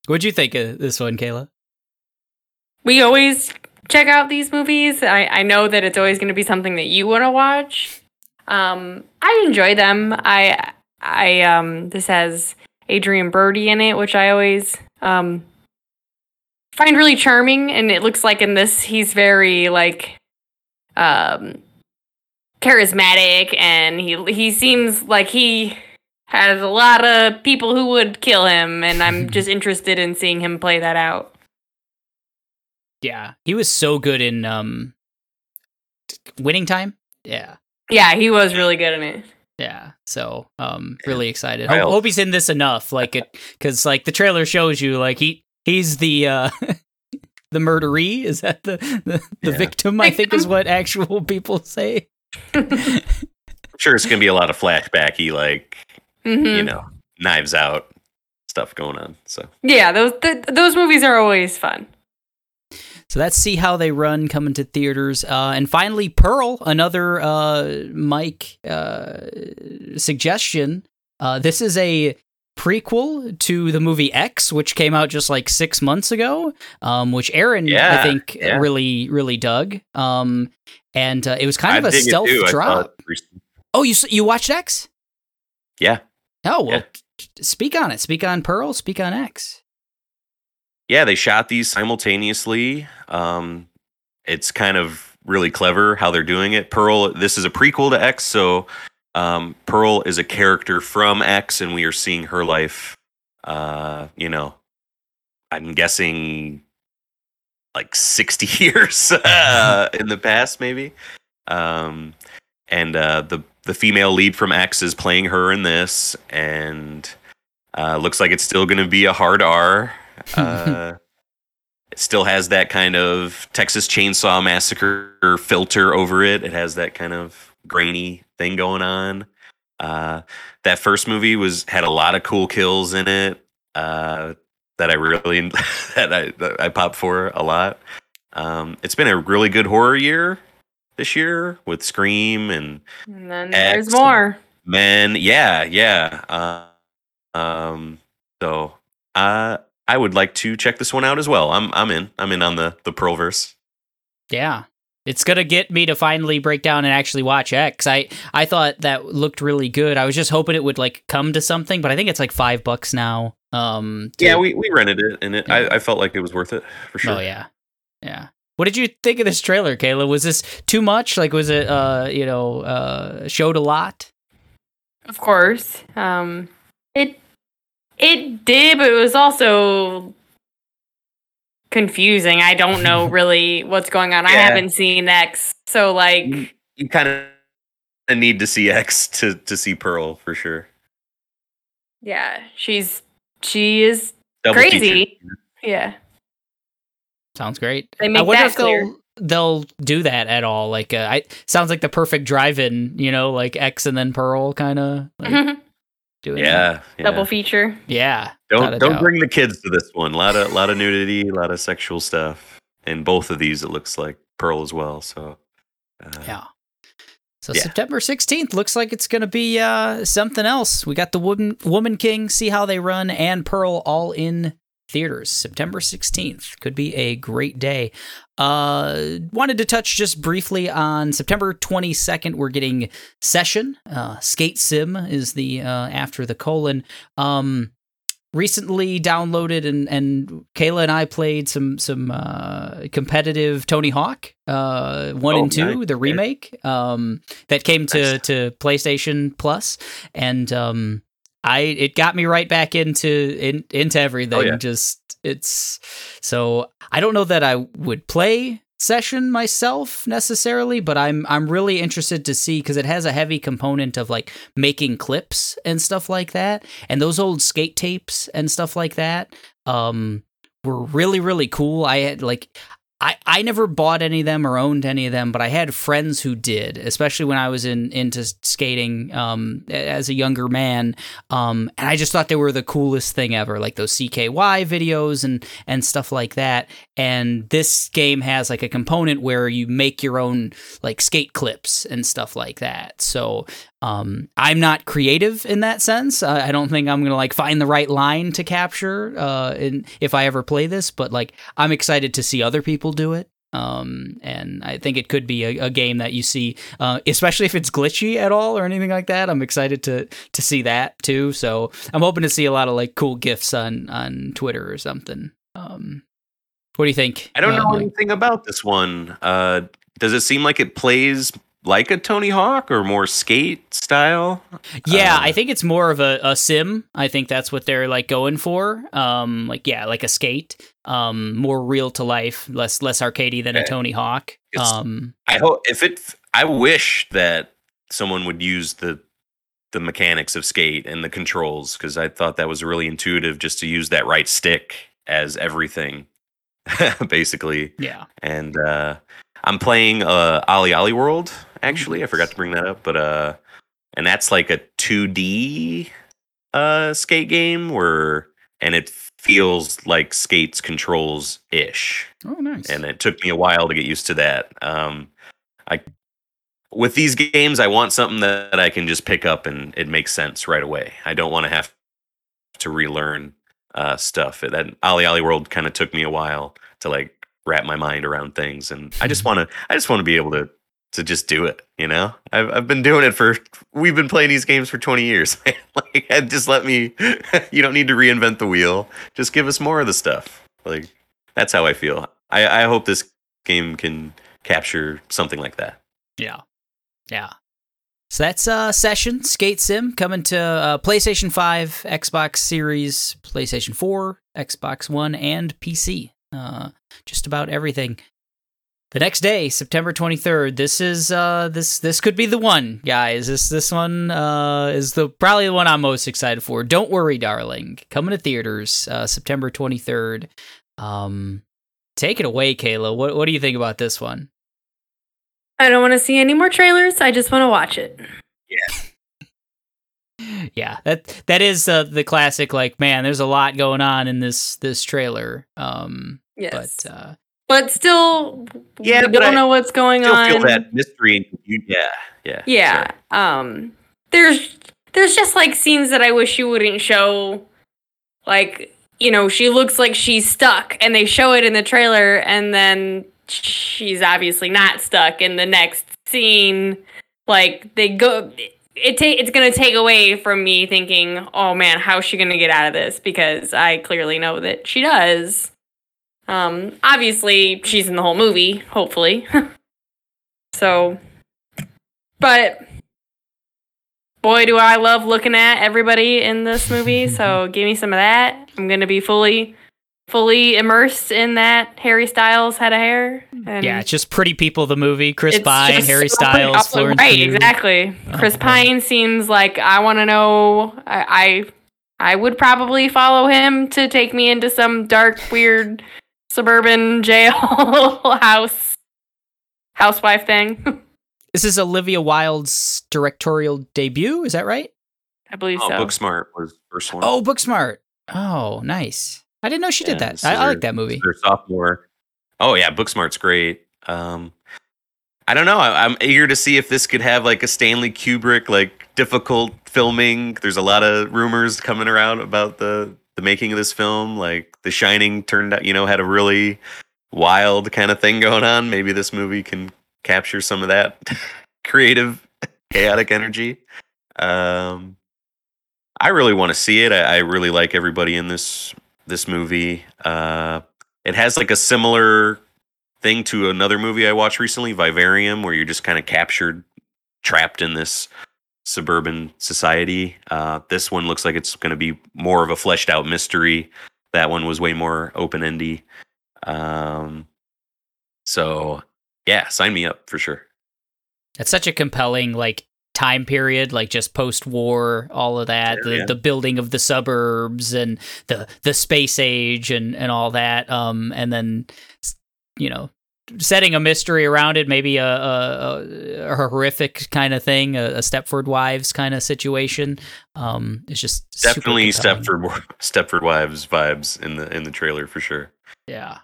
What'd you think of this one, Kayla? We always check out these movies. I, I know that it's always going to be something that you want to watch. Um, I enjoy them. I I um this has Adrien Brody in it, which I always um find really charming. And it looks like in this he's very like um charismatic, and he he seems like he has a lot of people who would kill him, and I'm just interested in seeing him play that out. Yeah, he was so good in um, Winning Time. Yeah, Yeah, he was really good in it. yeah. So um, really excited. I Hope, hope he's in this enough. Like it, because like the trailer shows you, like he he's the uh, the murderee. Is that the the, the Yeah. victim? I think is what actual people say. I'm sure it's gonna be a lot of flashbacky, like Mhm. you know, knives out stuff going on. So Yeah, those th- those movies are always fun. So that's see how they run coming to theaters. Uh, and finally, Pearl, another uh, Mike uh, suggestion. Uh, this is a prequel to the movie X, which came out just like six months ago, um, which Aaron, I think, yeah. really, really dug. Um, and uh, it was kind I of a stealth too. I saw drop. Oh, you you watched X? Yeah. Oh well, Yeah. speak on it. Speak on Pearl. Speak on X. Yeah, they shot these simultaneously. Um, it's kind of really clever how they're doing it. Pearl, this is a prequel to X, so um, Pearl is a character from X, and we are seeing her life. Uh, you know, I'm guessing like 60 years uh, in the past, maybe. Um, and uh, the the female lead from X is playing her in this, and uh, looks like it's still going to be a hard R. Uh, it still has that kind of Texas Chainsaw Massacre filter over it. It has that kind of grainy thing going on. Uh, that first movie was had a lot of cool kills in it uh, that I really that I that I pop for a lot. Um, it's been a really good horror year this year with Scream and And then there's Excellent. more. Men. Yeah, yeah. Uh, um, so uh, I would like to check this one out as well. I'm I'm in. I'm in on the the Pearlverse. Yeah. It's gonna get me to finally break down and actually watch X. I I thought that looked really good. I was just hoping it would like come to something, but I think it's like five bucks now. Um, to- Yeah, we, we rented it and it, Yeah. I, I felt like it was worth it for sure. Oh yeah, yeah. What did you think of this trailer, Kayla? Was this too much? Like, was it uh, you know, uh, showed a lot? Of course. Um it it did, but it was also confusing. I don't know really what's going on. I haven't seen X. So like You, you kind of need to see X to to see Pearl for sure. yeah, she's she is Double Crazy. feature. yeah. Sounds great. They I wonder that if they'll they'll do that at all. Like, uh, I sounds like the perfect drive-in. You know, like X and then Pearl, kind of like doing. Yeah, yeah. Double feature. yeah. Don't don't doubt. bring the kids to this one. A lot of lot of nudity, a lot of sexual stuff, and both of these it looks like Pearl as well. So uh, Yeah. So Yeah. September 16th looks like it's going to be uh, something else. We got the Woman, Woman King, See How They Run, and Pearl all in theaters. September 16th could be a great day. Uh, wanted to touch just briefly on September 22nd. We're getting Session. Uh, Skate Sim is the uh, after the colon. Um, recently downloaded and and Kayla and I played some some uh, competitive Tony Hawk uh, one Oh, and two, nice. the remake um, that came to Nice. to PlayStation Plus, and um, I it got me right back into in, into everything. Oh, yeah. Just it's so I don't know that I would play session myself necessarily but i'm i'm really interested to see because it has a heavy component of like making clips and stuff like that. And those old skate tapes and stuff like that um were really really cool. I had like I, I never bought any of them or owned any of them, but I had friends who did, especially when I was in into skating um, as a younger man. Um, and I just thought they were the coolest thing ever, like those CKY videos and and stuff like that. And this game has like a component where you make your own like skate clips and stuff like that. So um, I'm not creative in that sense. Uh, I don't think I'm gonna like find the right line to capture uh, in if I ever play this. But like, I'm excited to see other people do it. Um, and I think it could be a, a game that you see, uh, especially if it's glitchy at all or anything like that. I'm excited to to see that too. So I'm hoping to see a lot of like cool gifs on on Twitter or something. Um, what do you think? I don't uh, know anything about this one. Uh, does it seem like it plays like a Tony Hawk or more skate style? Yeah, Uh, I think it's more of a, a sim. I think that's what they're like going for. Um, like yeah, like a skate. Um, more real to life, less less arcadey than a Tony Hawk. Um, I hope if it. I wish that someone would use the the mechanics of skate and the controls because I thought that was really intuitive just to use that right stick as everything, basically. yeah. and uh, I'm playing uh, OlliOlli World. Actually, I forgot to bring that up, but uh, and that's like a 2D uh skate game where, and it feels like skates controls ish, Oh, nice. and it took me a while to get used to that. Um, I with these games, I want something that I can just pick up and it makes sense right away. I don't want to have to relearn uh, stuff. That OlliOlli World kind of took me a while to like wrap my mind around things, and I just want to. I just want to be able to to just do it. You know, I've I've been doing it for. We've been playing these games for twenty years. like, just let me. you don't need to reinvent the wheel. Just give us more of the stuff. Like that's how I feel. I I hope this game can capture something like that. Yeah. Yeah. So that's uh session skate sim coming to uh, PlayStation 5, Xbox Series, PlayStation 4, Xbox One and PC. Uh just about everything. The next day, September 23rd, this is uh this this could be the one, guys. This this one uh is the probably the one I'm most excited for. Don't worry, darling. Coming to theaters uh September 23rd. Um take it away, Kayla. What what do you think about this one? I don't want to see any more trailers. I just want to watch it. yeah yeah, that that is uh, the classic like man there's a lot going on in this this trailer um Yes. but uh but still Yeah, we don't I know what's going Still on. feel that mystery and. Yeah, yeah, yeah. sure. Um there's there's just like scenes that I wish you wouldn't show like you know, she looks like she's stuck and they show it in the trailer and then she's obviously not stuck in the next scene. Like they go it ta- it's going to take away from me thinking, "Oh man, how's she going to get out of this?" because I clearly know that she does. Um obviously she's in the whole movie, hopefully. so but boy, do I love looking at everybody in this movie. so give me some of that. I'm gonna be fully, fully immersed in that Harry Styles head of hair. And Yeah, it's just Pretty People, the movie. Chris Pine, Harry so Styles, Florence Right, Pugh. exactly. Chris Oh, boy. Pine seems like I want to know. I, I, I would probably follow him to take me into some dark, weird suburban jail house, housewife thing. This is Olivia Wilde's directorial debut. Is that right? I believe so. Oh, so. Booksmart was the first one. Oh, Booksmart. Oh, nice. I didn't know she did Yeah, that. I, is I like that movie. Her sophomore. Oh yeah, Booksmart's great. Um, I don't know. I, I'm eager to see if this could have like a Stanley Kubrick like difficult filming. There's a lot of rumors coming around about the the making of this film. Like The Shining turned out, you know, had a really wild kind of thing going on. Maybe this movie can capture some of that creative, chaotic energy. Um, I really want to see it. I, I really like everybody in this this movie. Uh, it has like a similar thing to another movie I watched recently, Vivarium, where you're just kind of captured, trapped in this suburban society. Uh, this one looks like it's going to be more of a fleshed out mystery. That one was way more open endy. Um, so yeah, sign me up for sure. It's such a compelling like time period, like just post war, all of that, Yeah, the yeah. the building of the suburbs and the the space age and and all that. Um, and then you know setting a mystery around it, maybe a a, a, horrific kind of thing, a, a Stepford Wives kind of situation. Um, it's just Definitely. Stepford Stepford Wives vibes in the in the trailer for sure. Yeah.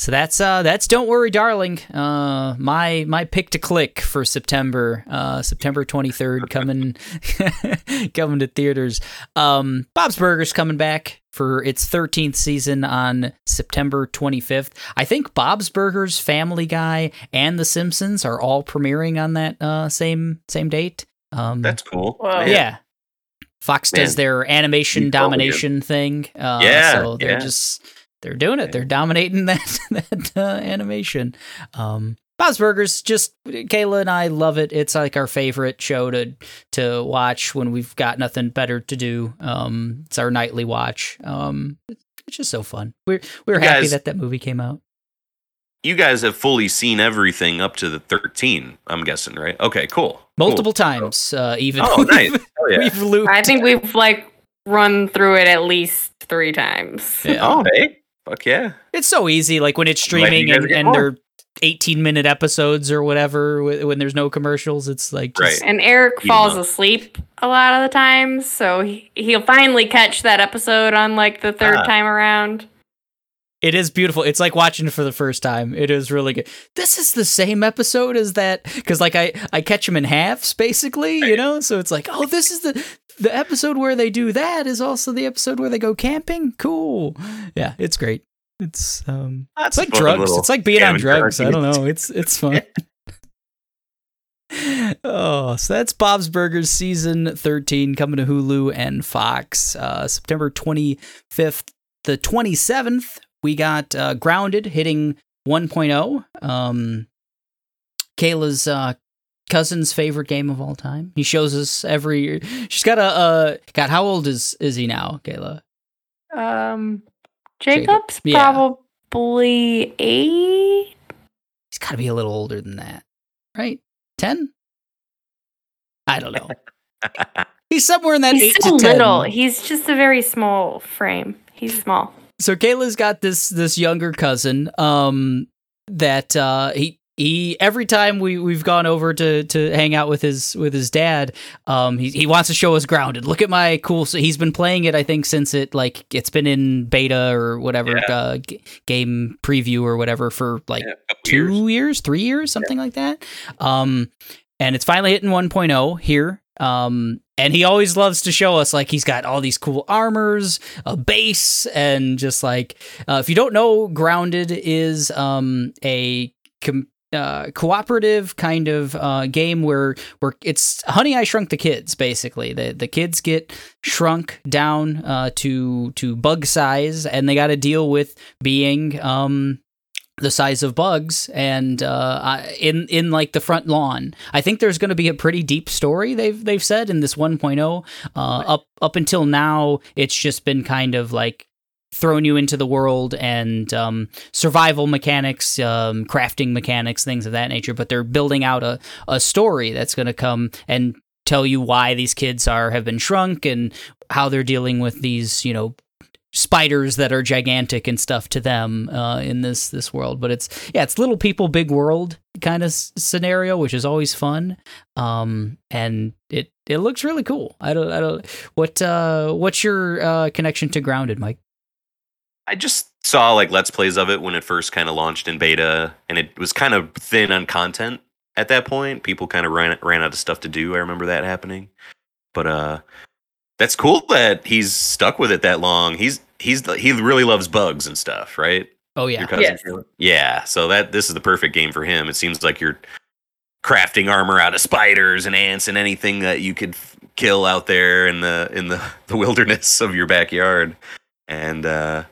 So that's uh that's Don't Worry Darling. Uh my my pick to click for September. Uh September 23rd coming coming to theaters. Um Bob's Burgers coming back for its 13th season on September 25th. I think Bob's Burgers, Family Guy and The Simpsons are all premiering on that uh same same date. Um That's cool. Whoa. Man. yeah. Fox does their animation You totally domination thing. Uh, Yeah, so they're yeah. just they're doing it. They're dominating that that uh, animation. Um, Bob's Burgers, just Kayla and I love it. It's like our favorite show to to watch when we've got nothing better to do. Um, it's our nightly watch. Um, it's just so fun. We're we're You happy guys- that that movie came out. You guys have fully seen everything up to the 13, I'm guessing, right? Okay, cool. Cool. Multiple times, uh, even. Oh, nice. Hell yeah. We've looped. I think we've like run through it at least three times. Yeah. Oh, hey. Fuck yeah. It's so easy, like when it's streaming and, get and they're 18 minute episodes or whatever when there's no commercials. It's like just, Right. And Eric falls up. asleep a lot of the times, so he, he'll finally catch that episode on like the third Ah. time around. it is beautiful. It's like watching it for the first time. It is really good. This is the same episode as that because like I I catch them in halves basically, you know. So it's like oh, this is the the episode where they do that is also the episode where they go camping. Cool. Yeah, it's great. It's um That's it's like drugs. It's like being on drugs. I don't know. It's it's fun. oh, so that's Bob's Burgers season 13 coming to Hulu and Fox. Uh, September 25th, the 27th, we got uh, Grounded hitting 1.0. Um, Kayla's uh, cousin's favorite game of all time. He shows us every. Year. She's got a. Uh, God, how old is is he now, Kayla? Um, Jacob. Jacob's Yeah. probably eight. He's got to be a little older than that, right? 10? I don't know. He's somewhere in that He's 8 so to 10. little. He's just a very small frame. He's small. so Kayla's got this this younger cousin um that uh he he every time we we've gone over to to hang out with his with his dad um he he wants to show us grounded look at my cool so he's been playing it i think since it like it's been in beta or whatever Yeah. uh, g- game preview or whatever for like Yeah, two years. years. three years, something like that. Um, and it's finally hitting 1.0 here. Um, and he always loves to show us like he's got all these cool armors, a base, and just like uh, if you don't know, Grounded is um, a com- uh, cooperative kind of uh, game where where it's Honey I Shrunk the Kids basically. The the kids get shrunk down uh, to to bug size, and they got to deal with being um, the size of bugs and uh, in in like the front lawn. I think there's going to be a pretty deep story they've they've said in this 1.0. Uh, up up until now, it's just been kind of like thrown you into the world and um, survival mechanics, um, crafting mechanics, things of that nature. But they're building out a, a story that's going to come and tell you why these kids are have been shrunk and how they're dealing with these you know spiders that are gigantic and stuff to them uh, in this this world. But it's yeah, it's little people, big world kind of s- scenario, which is always fun. Um, and it it looks really cool. I don't I don't what uh what's your uh connection to Grounded, Mike? I just saw like let's plays of it when it first kind of launched in beta, and it was kind of thin on content at that point. People kind of ran ran out of stuff to do. I remember that happening, but uh, that's cool that he's stuck with it that long. He's he's he really loves bugs and stuff, right? Oh yeah, Your cousin Yes. Yeah. So that this is the perfect game for him. It seems like you're crafting armor out of spiders and ants and anything that you could f- kill out there in the in the, the wilderness of your backyard. And uh,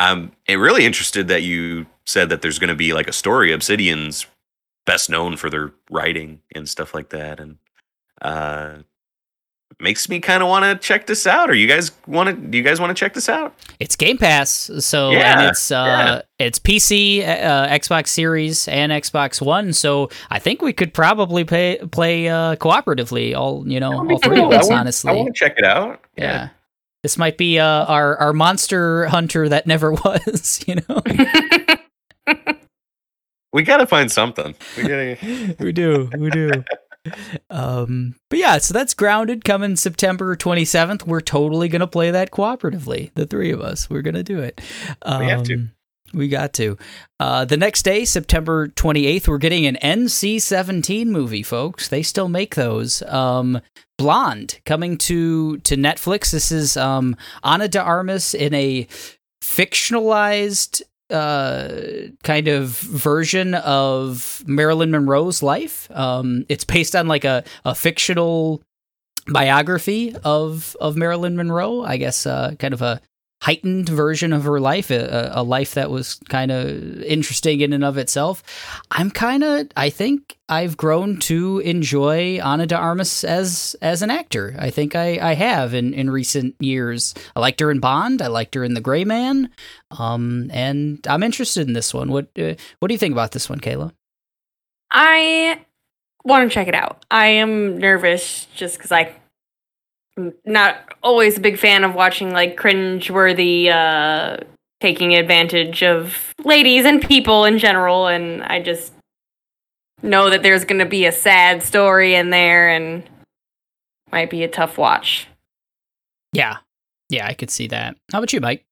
I'm eh, really interested that you said that there's going to be like a story. Obsidian's best known for their writing and stuff like that, and uh, makes me kind of want to check this out. Or you guys want to? Do you guys want to check this out? It's Game Pass, so and Yeah, it's uh it's PC, uh, Xbox Series, and Xbox One. So I think we could probably play play uh, cooperatively. All you know, all three of Cool. I us. want- honestly, I want to check it out. yeah. This might be uh, our our monster hunter that never was. You know, We gotta find something. We gotta. we do, we do. Um, but yeah, so that's grounded coming September 27th. We're totally gonna play that cooperatively. The three of us, we're gonna do it. Um, We have to. We got to. Uh, the next day, September 28th, we're getting an NC 17 movie, folks. They still make those. Um, Blonde coming to, to Netflix. This is um, Ana de Armas in a fictionalized uh, kind of version of Marilyn Monroe's life. Um, it's based on like a, a fictional biography of of Marilyn Monroe. I guess uh, kind of a heightened version of her life, a, a life that was kind of interesting in and of itself. I'm kind of, I think I've grown to enjoy Ana de Armas as as an actor. I think I, I have in, in recent years. I liked her in Bond. I liked her in The Gray Man. Um, and I'm interested in this one. What uh, what do you think about this one, Kayla? I want to check it out. I am nervous just because I not always a big fan of watching like cringe-worthy uh, taking advantage of ladies and people in general, and I just know that there's going to be a sad story in there and might be a tough watch. Yeah, yeah, I could see that. How about you, Mike?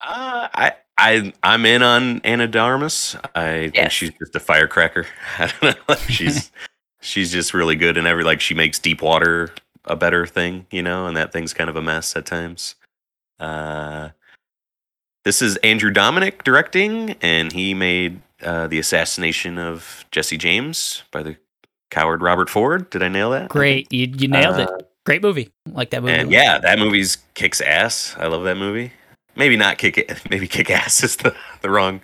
Uh, I I I'm in on Ana de Armas. I think she's just a firecracker. I don't know. She's she's just really good in every like she makes deep water a better thing, you know, and that thing's kind of a mess at times. Uh, this is Andrew Dominik directing, and he made uh, the assassination of Jesse James by the coward Robert Ford. Did I nail that? Great, you you nailed it. Uh, Great movie. Like that movie. And yeah, that movie's kicks ass. I love that movie. Maybe not kick it. Maybe kick ass is the, the wrong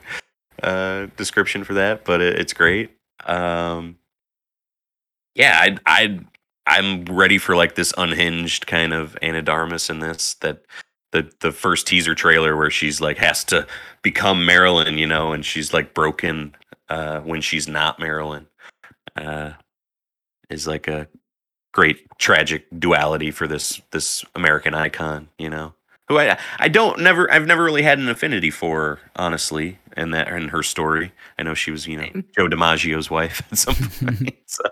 uh, description for that, but it, it's great. Um, yeah, I I I'm ready for like this unhinged kind of Ana de Armas in this. That the the first teaser trailer where she's like has to become Marilyn, you know, and she's like broken uh, when she's not Marilyn. Uh, is like a great tragic duality for this this American icon, you know. Who I I don't never I've never really had an affinity for, honestly, in that in her story. I know she was, you know, Joe DiMaggio's wife at some point. so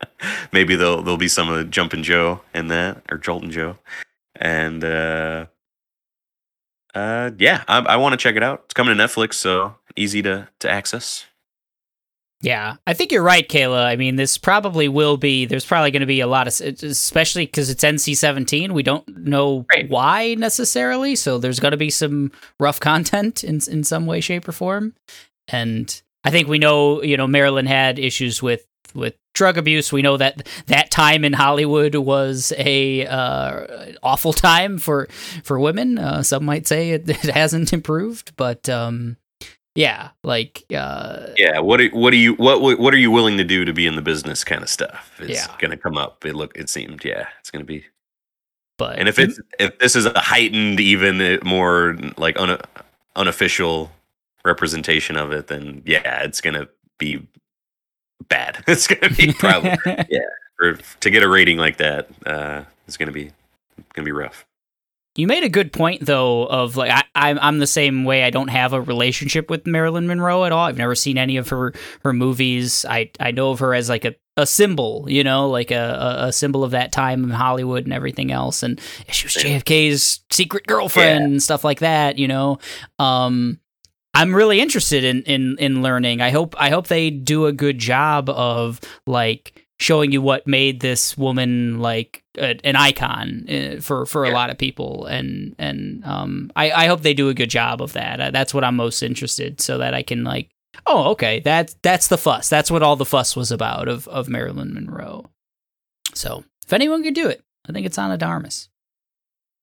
maybe there'll there'll be some of the Jumpin' Joe in that or Joltin' Joe. And uh uh yeah, I, I want to check it out. It's coming to Netflix, so easy to to access. Yeah, I think you're right, Kayla. I mean, this probably will be. There's probably going to be a lot of, especially because it's NC-17. We don't know Right. why necessarily, so there's going to be some rough content in in some way, shape, or form. And I think we know, you know, Marilyn had issues with with drug abuse. We know that that time in Hollywood was a uh, awful time for for women. Uh, some might say it, it hasn't improved, but um, yeah, like uh, Yeah, what are, what are you what what are you willing to do to be in the business kind of stuff? It's Yeah. going to come up. It look it seemed, yeah, it's going to be. but And if it's if this is a heightened even uh, more like un, unofficial representation of it, then yeah, it's going to be bad. It's to be probably yeah. for, to get a rating like that, uh it's going to be to be rough. You made a good point though of like I, I'm I'm the same way. I don't have a relationship with Marilyn Monroe at all. I've never seen any of her her movies. I I know of her as like a, a symbol, you know, like a, a, a symbol of that time in Hollywood and everything else. And she was JFK's secret girlfriend and stuff like that, you know. Um I'm really interested in, in in learning. I hope I hope they do a good job of like showing you what made this woman like a, an icon uh, for for a Yeah. lot of people and and um I I hope they do a good job of that. Uh, that's what I'm most interested so that I can like oh okay that's that's the fuss. That's what all the fuss was about of of Marilyn Monroe. So, if anyone could do it, I think it's Ana de Armas.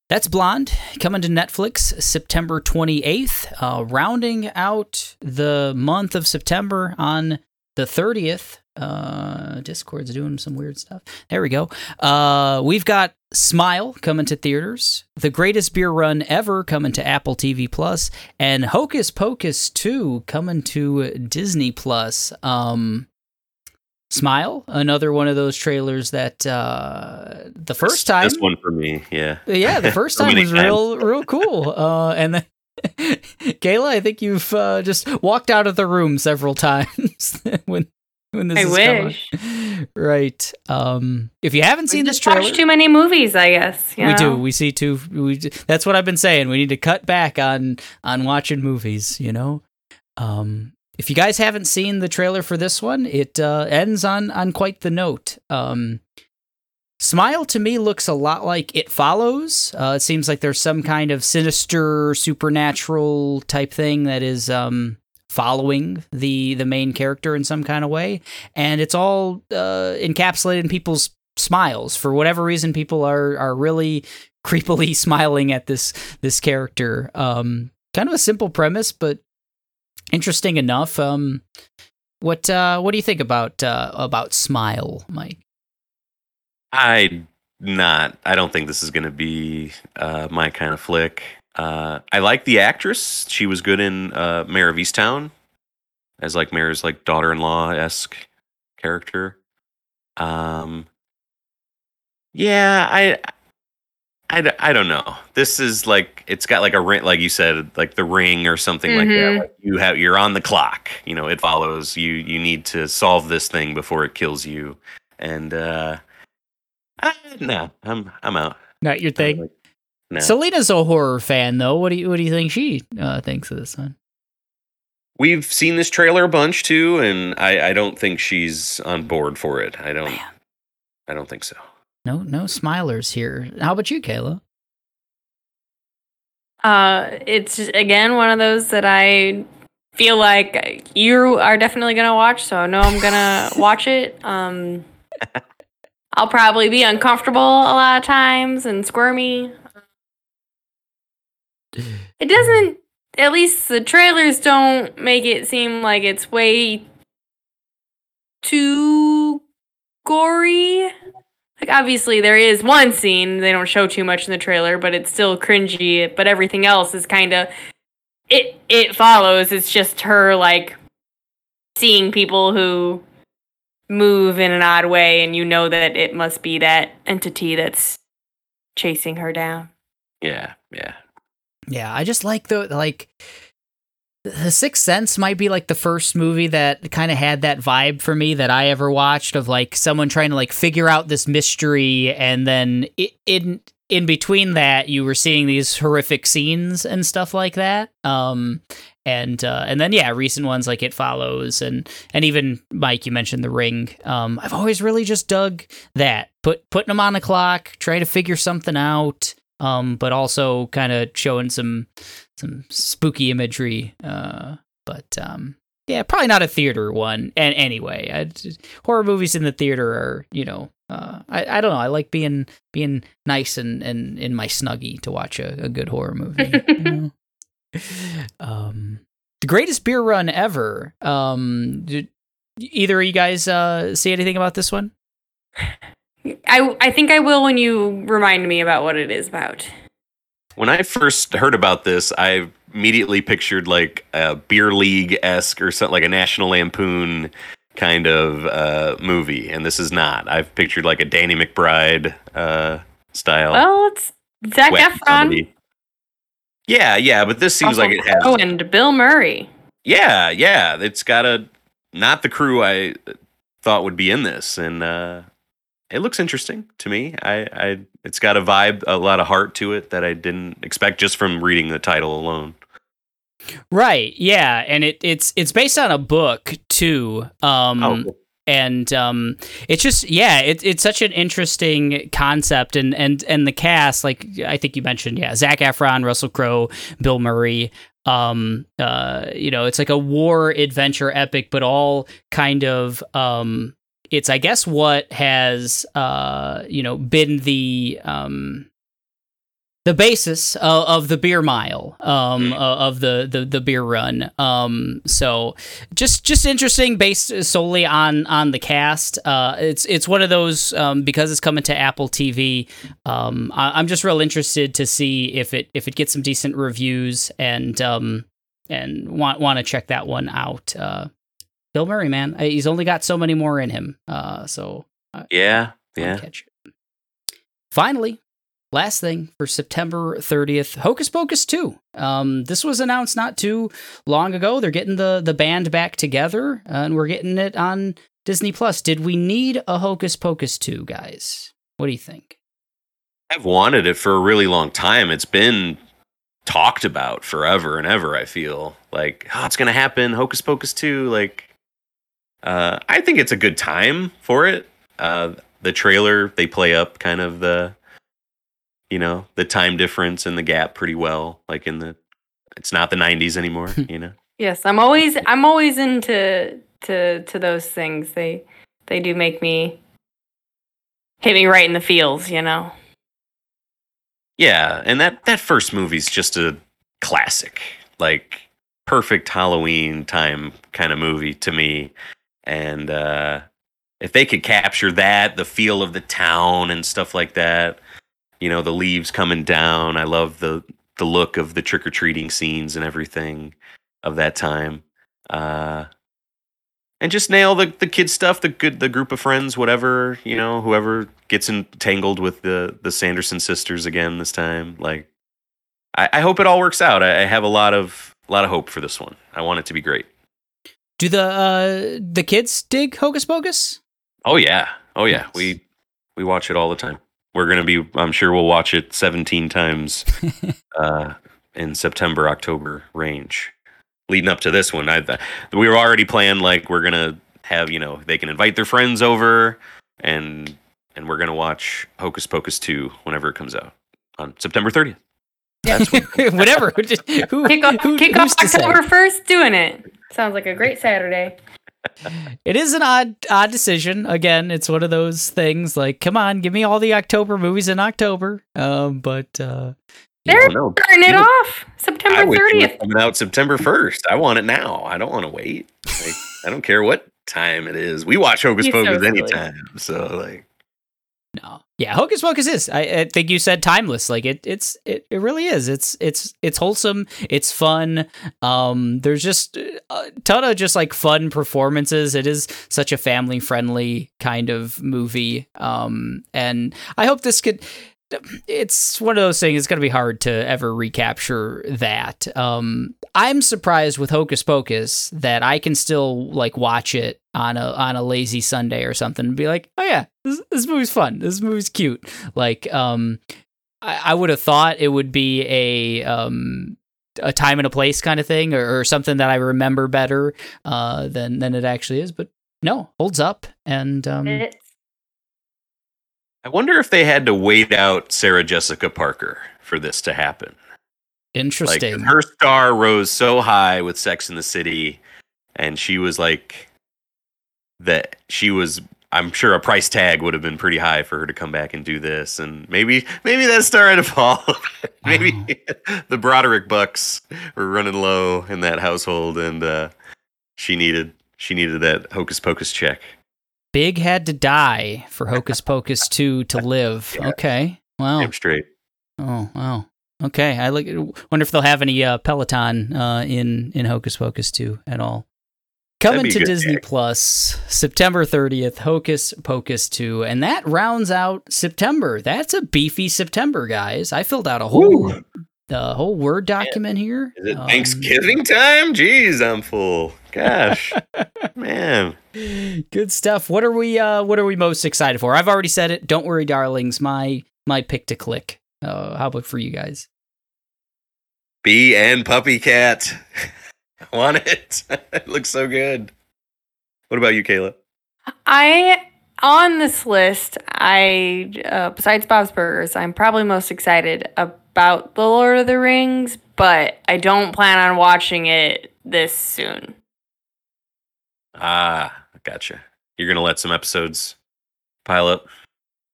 That's Blonde coming to Netflix September 28th, uh, rounding out the month of September on the 30th. Uh, Discord's doing some weird stuff. There we go. Uh, we've got Smile coming to theaters, The Greatest Beer Run Ever coming to Apple TV Plus, and Hocus Pocus 2 coming to Disney Plus. Um, Smile, another one of those trailers that uh, the first time this one for me, yeah. yeah, the first time was times. real, real cool. Uh, and then, Kayla, I think you've uh, just walked out of the room several times when when this I is coming. wish. Right. Um, if you haven't We seen this just watch trailer, too many movies, I guess. you we do. We see too. We that's what I've been saying. We need to cut back on on watching movies. You know. Um, if you guys haven't seen the trailer for this one, it uh, ends on on quite the note. Um, Smile to me looks a lot like It Follows. Uh, it seems like there's some kind of sinister, supernatural type thing that is um, following the the main character in some kind of way, and it's all uh, encapsulated in people's smiles. For whatever reason, people are are really creepily smiling at this this character. Um, kind of a simple premise, but interesting enough. Um, what uh, what do you think about uh, about Smile, Mike? I not. I don't think this is going to be uh, my kind of flick. Uh, I like the actress. She was good in uh, Mare of Easttown as like Mare's like daughter-in-law esque character. Um, yeah, I, I, d- I don't know. This is like it's got like a ring, like you said, like the ring or something like that. Mhm. Like you have you're on the clock. You know, it follows you. You need to solve this thing before it kills you. And uh, uh no, I'm I'm out. Not your thing. like, no. Selena's a horror fan, though. What do you what do you think she uh, thinks of this one? We've seen this trailer a bunch too, and I, I don't think she's on board for it. I don't. Man. I don't think so. No, no smilers here. How about you, Kayla? Uh, it's again one of those that I feel like you are definitely gonna watch, so I know I'm gonna watch it. Um, I'll probably be uncomfortable a lot of times and squirmy. It doesn't. At least the trailers don't make it seem like it's way too gory. Like obviously there is one scene they don't show too much in the trailer, but it's still cringy. But everything else is kind of it. It follows. It's just her like seeing people who move in an odd way, and you know that it must be that entity that's chasing her down. Yeah, yeah. Yeah, I just like the like the Sixth Sense might be like the first movie that kind of had that vibe for me that I ever watched of like someone trying to like figure out this mystery and then in in between that you were seeing these horrific scenes and stuff like that. Um and uh, and then yeah, recent ones like It Follows and and even Mike, you mentioned The Ring. Um, I've always really just dug that put putting them on the clock, trying to figure something out, um, but also kind of showing some some spooky imagery. Uh, but um, yeah, probably not a theater one. And anyway, I, horror movies in the theater are you know uh, I, I don't know. I like being being nice and, and in my snuggie to watch a, a good horror movie. you know? um, the greatest beer run ever. Um, did either of you guys uh, see anything about this one? I I think I will when you remind me about what it is about. When I first heard about this, I immediately pictured like a beer league esque or something like a National Lampoon kind of uh, movie, and this is not. I've pictured like a Danny McBride uh, style. Well, it's Zac Efron, comedy. Yeah, yeah, but this seems like it has. Oh, and Bill Murray. Yeah, yeah, it's got a not the crew I thought would be in this, and uh, it looks interesting to me. I, I, it's got a vibe, a lot of heart to it that I didn't expect just from reading the title alone. Right. Yeah, and it it's it's based on a book too. Um, Oh, and um, it's just yeah, it, it's such an interesting concept, and and and the cast, like I think you mentioned, yeah, Zac Efron, Russell Crowe, Bill Murray. Um, uh, you know, it's like a war adventure epic, but all kind of um, it's I guess what has uh, you know, been the um the basis of, of the beer mile um Mm. uh, of the, the the beer run um so just just interesting based solely on on the cast uh it's it's one of those um because it's coming to apple tv um I, i'm just real interested to see if it if it gets some decent reviews and um and want want to check that one out uh bill murray man Uh, he's only got so many more in him uh so Yeah, yeah. catch it. Finally, last thing for September 30th, Hocus Pocus 2. Um, this was announced not too long ago. They're getting the the band back together, uh, and we're getting it on Disney Plus. Did we need a Hocus Pocus 2, guys? What do you think? I've wanted it for a really long time. It's been talked about forever and ever. I feel like oh, it's gonna happen. Hocus Pocus two. Like, uh, I think it's a good time for it. Uh, the trailer they play up kind of the, you know, the time difference and the gap pretty well. Like in the, it's not the '90s anymore. you know. Yes, I'm always I'm always into to to those things. They they do make me hit me right in the feels, you know. Yeah, and that that first movie's just a classic, like perfect Halloween time kind of movie to me. And uh if they could capture that, the feel of the town and stuff like that, you know, the leaves coming down. I love the the look of the trick or treating scenes and everything of that time. Uh and just nail the the kid stuff, the good the group of friends, whatever, you know, whoever gets entangled with the the Sanderson sisters again this time. Like I, I hope it all works out. I, I have a lot of a lot of hope for this one. I want it to be great. Do the uh, the kids dig Hocus Pocus? Oh yeah. Oh yeah. Nice. We we watch it all the time. We're gonna be I'm sure we'll watch it seventeen times uh in September, October range. Leading up to this one. I we were already planned like we're gonna have, you know, they can invite their friends over and and we're gonna watch Hocus Pocus 2 whenever it comes out on September 30th. That's what- Whatever. Who, Kick off who- kick off who's to say? October first doing it. Sounds like a great Saturday. It is an odd odd decision. Again, it's one of those things like, come on, give me all the October movies in October. Um, but uh, They're no. starting it You- off September wish it thirtieth. coming out September 1st. I want it now. I don't want to wait. Like, I don't care what time it is. We watch Hocus He's Pocus silly. anytime. So like no, yeah, Hocus Pocus is. I, I think you said timeless. Like it, it's it, it really is. It's it's it's wholesome. It's fun. Um, there's just a ton of just like fun performances. It is such a family friendly kind of movie. Um, and I hope this could. It's one of those things. It's going to be hard to ever recapture that. Um, I'm surprised with Hocus Pocus that I can still like watch it on a on a lazy Sunday or something and be like, oh yeah, this, this movie's fun. This movie's cute. Like, um, I, I would have thought it would be a um a time and a place kind of thing, or, or something that I remember better uh, than than it actually is. But no, holds up, and um, It's I wonder if they had to wait out Sarah Jessica Parker for this to happen. Like interesting. her star rose so high with Sex in the City, and she was like that. She was. I'm sure a price tag would have been pretty high for her to come back and do this, and maybe maybe that star had to fall. maybe the Broderick Bucks were running low in that household, and uh, she needed she needed that hocus pocus check. Big had to die for Hocus Pocus 2 to live. Yeah. Okay. Wow. Damn straight. Oh, wow. Okay. I look wonder if they'll have any uh, Peloton uh, in in Hocus Pocus 2 at all. Coming to Disney gag. Plus September 30th, Hocus Pocus 2, and that rounds out September. That's a beefy September, guys. I filled out a whole Woo. the whole Word document here. Is it Um, Thanksgiving time? Jeez, I'm full. Gosh, man. Good stuff. What are we uh what are we most excited for? I've already said it. Don't worry, darlings. My my pick to click. Uh how about for you guys? Bee and PuppyCat. I want it. it looks so good. What about you, Kayla? I on this list. I uh, besides Bob's Burgers, I'm probably most excited about the Lord of the Rings, but I don't plan on watching it this soon. Ah, gotcha. You're gonna let some episodes pile up.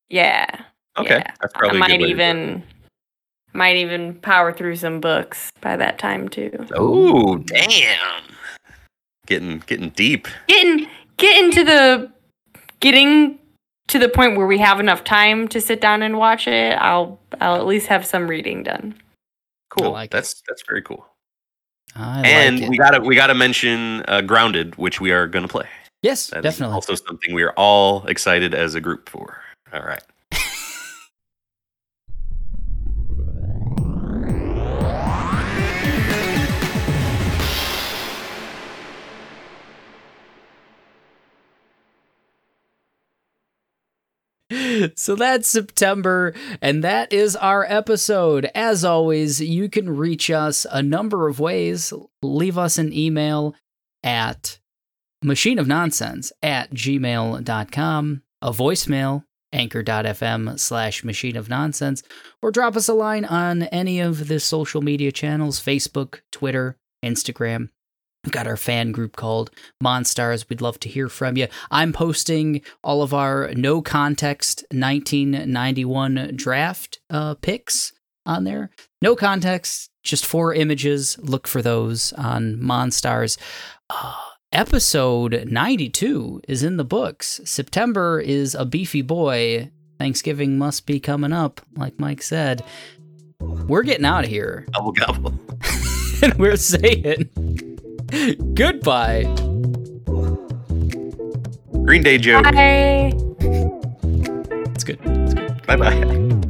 Yeah. Okay, Yeah. that's I probably a might good way to even might even power through some books by that time too. Oh, damn! Getting getting deep. Getting getting to the getting to the point where we have enough time to sit down and watch it. I'll I'll at least have some reading done. Cool. like it. that's that's very cool. I and like we gotta we gotta mention uh, Grounded, which we are gonna play. yes, That definitely. also something we are all excited as a group for. All right. so that's September, and that is our episode. As always, you can reach us a number of ways. Leave us an email at machineofnonsense at gmail.com, a voicemail, anchor.fm slash machine of nonsense, or drop us a line on any of the social media channels Facebook, Twitter, Instagram. We've got our fan group called Monstars. We'd love to hear from you. I'm posting all of our no context 1991 draft uh, picks on there. No context, just four images. Look for those on Monstars. Uh, episode 92 is in the books. September is a beefy boy. Thanksgiving must be coming up, like Mike said. We're getting out of here, Gobble gobble. and we're saying goodbye. Green Day joke. Bye. It's good. It's good. Bye bye.